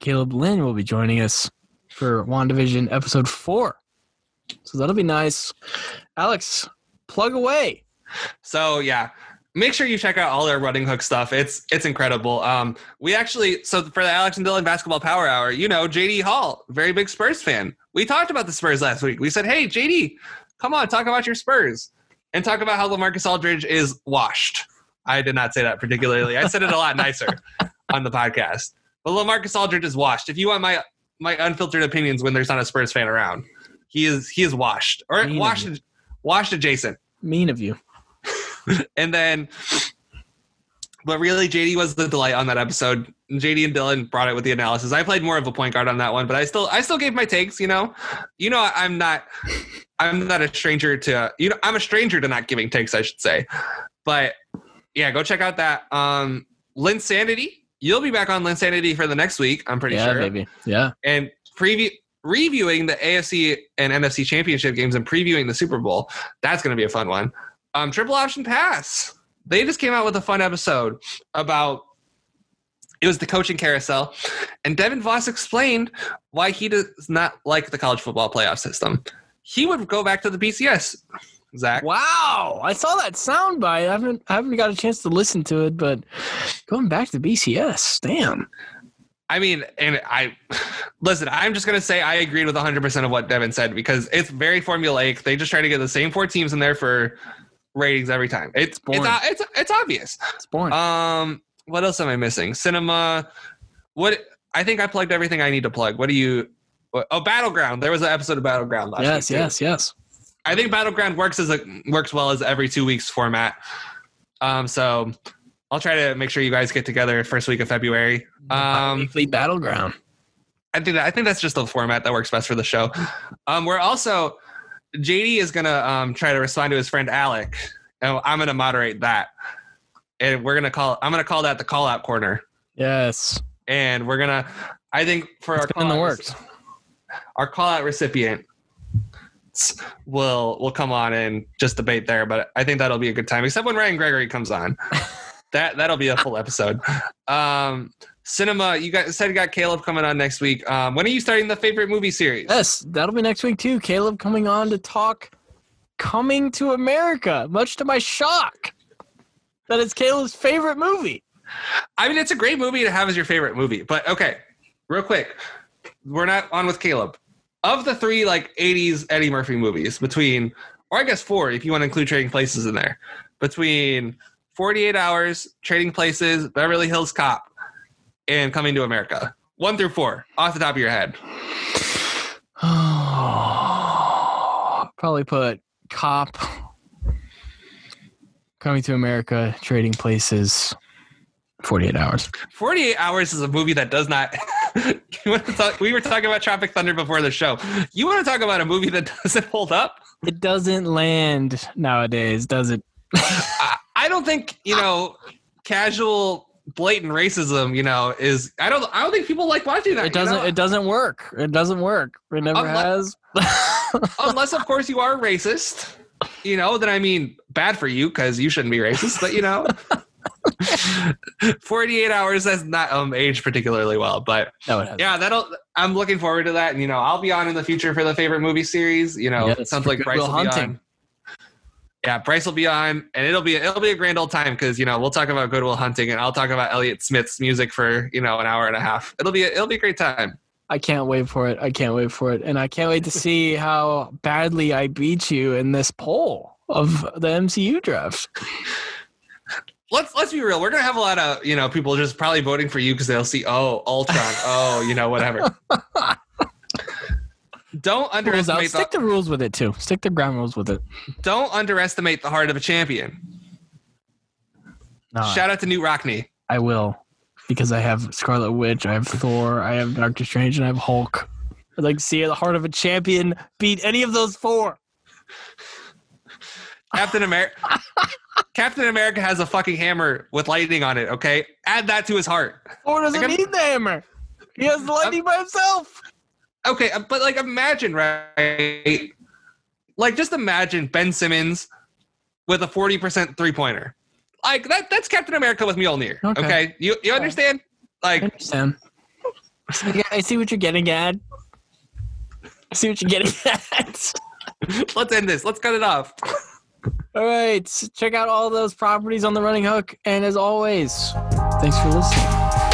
Caleb Lynn will be joining us for WandaVision episode four. So that'll be nice. Alex, plug away. So yeah, make sure you check out all our running hook stuff. It's it's incredible. Um, we actually so for the Alex and Dylan Basketball Power Hour, you know, JD Hall, very big Spurs fan. We talked about the Spurs last week. We said, hey JD, come on, talk about your Spurs and talk about how LaMarcus Aldridge is washed. I did not say that particularly. I said it a lot nicer on the podcast. But LaMarcus Aldridge is washed. If you want my my unfiltered opinions when there's not a Spurs fan around, he is he is washed or Mean washed washed adjacent. Mean of you. <laughs> And then, but really, JD was the delight on that episode. JD and Dylan brought it with the analysis. I played more of a point guard on that one, but I still, I still gave my takes. You know, you know, I'm not, I'm not a stranger to, you know, I'm a stranger to not giving takes, I should say. But yeah, go check out that. Um, Linsanity. You'll be back on Linsanity for the next week. I'm pretty yeah, sure baby. Yeah. and preview reviewing the AFC and NFC championship games and previewing the Super Bowl. That's going to be a fun one. Um, Triple Option Pass. They just came out with a fun episode about it was the coaching carousel, and Devin Voss explained why he does not like the college football playoff system. He would go back to the BCS. Zach, Wow, I saw that sound bite. I haven't I haven't got a chance to listen to it, but going back to BCS, damn. I mean, and I <sighs> listen. I'm just gonna say I agreed with 100 percent of what Devin said because it's very formulaic. They just try to get the same four teams in there for ratings every time. It's it's boring. it's, it's obvious. It's boring. Um, what else am I missing? Cinema. What I think I plugged everything I need to plug. What do you? Oh, Battleground. There was an episode of Battleground last yes, week. too. yes, yes. I think Battleground works as a works well as every two weeks format. Um, so I'll try to make sure you guys get together first week of February. Um, Weekly battleground. I think that, I think that's just the format that works best for the show. Um, we're also JD is gonna um, try to respond to his friend Alec, and I'm gonna moderate that, and we're gonna call I'm gonna call that the call out corner, Yes. and we're gonna I think for our It's been in the works. our call out recipient will will come on and just debate there, but I think that'll be a good time, except when Ryan Gregory comes on. <laughs> that that'll be a full episode. Um, cinema, you guys said you got Caleb coming on next week. Um, when are you starting the favorite movie series? Yes, that'll be next week too. Caleb coming on to talk Coming to America, much to my shock. That is Caleb's favorite movie. I mean, it's a great movie to have as your favorite movie. But okay, real quick, we're not on with Caleb. Of the three like '80s Eddie Murphy movies, between or I guess four if you want to include Trading Places in there, between 48 Hours, Trading Places, Beverly Hills Cop, and Coming to America, one through four, off the top of your head. <sighs> probably put Cop, Coming to America, Trading Places, 48 Hours. 48 Hours is a movie that does not. <laughs> <laughs> you want to talk, we were talking about Tropic Thunder before the show. You want to talk about a movie that <laughs> doesn't hold up? It doesn't land nowadays, does it? <laughs> I, I don't think you know casual blatant racism. You know is I don't I don't think people like watching that. It doesn't. You know? It doesn't work. It doesn't work. It never Unless- has. Unless of course you are racist. You know then I mean bad for you because you shouldn't be racist. But you know. 48 hours has not um aged particularly well but no, yeah that'll i'm looking forward to that and you know i'll be on in the future for the favorite movie series you know Yes, it sounds like bryce will be Hunting. on yeah bryce will be on and it'll be it'll be a grand old time because you know we'll talk about goodwill hunting and i'll talk about elliott smith's music for you know an hour and a half it'll be a, it'll be a great time I can't wait for it. I can't wait for it, and I can't wait to see how badly I beat you in this poll of the MCU draft. <laughs> let's let's be real we're gonna have a lot of you know people just probably voting for you because they'll see oh ultron <laughs> oh you know whatever don't Rules out. underestimate Stick the, the rules with it too. Stick the ground rules with it. don't underestimate the heart of a champion No, shout out to Knute Rockne I will, because I have Scarlet Witch, I have Thor, I have Doctor Strange, and I have Hulk. I'd like to see the heart of a champion beat any of those four. Captain America. Captain America has a fucking hammer with lightning on it. Okay, add that to his heart. Thor doesn't Like, I'm- need the hammer. He has the lightning by himself. Okay, uh, but like imagine right, like just imagine Ben Simmons with a forty percent three pointer. Like that. That's Captain America with Mjolnir. Okay. Okay, you you understand? I Like understand. Yeah, I see what you're getting at. I see what you're getting <laughs> at. let's end this. Let's cut it off. All right, check out all those properties on the running hook. And as always, thanks for listening.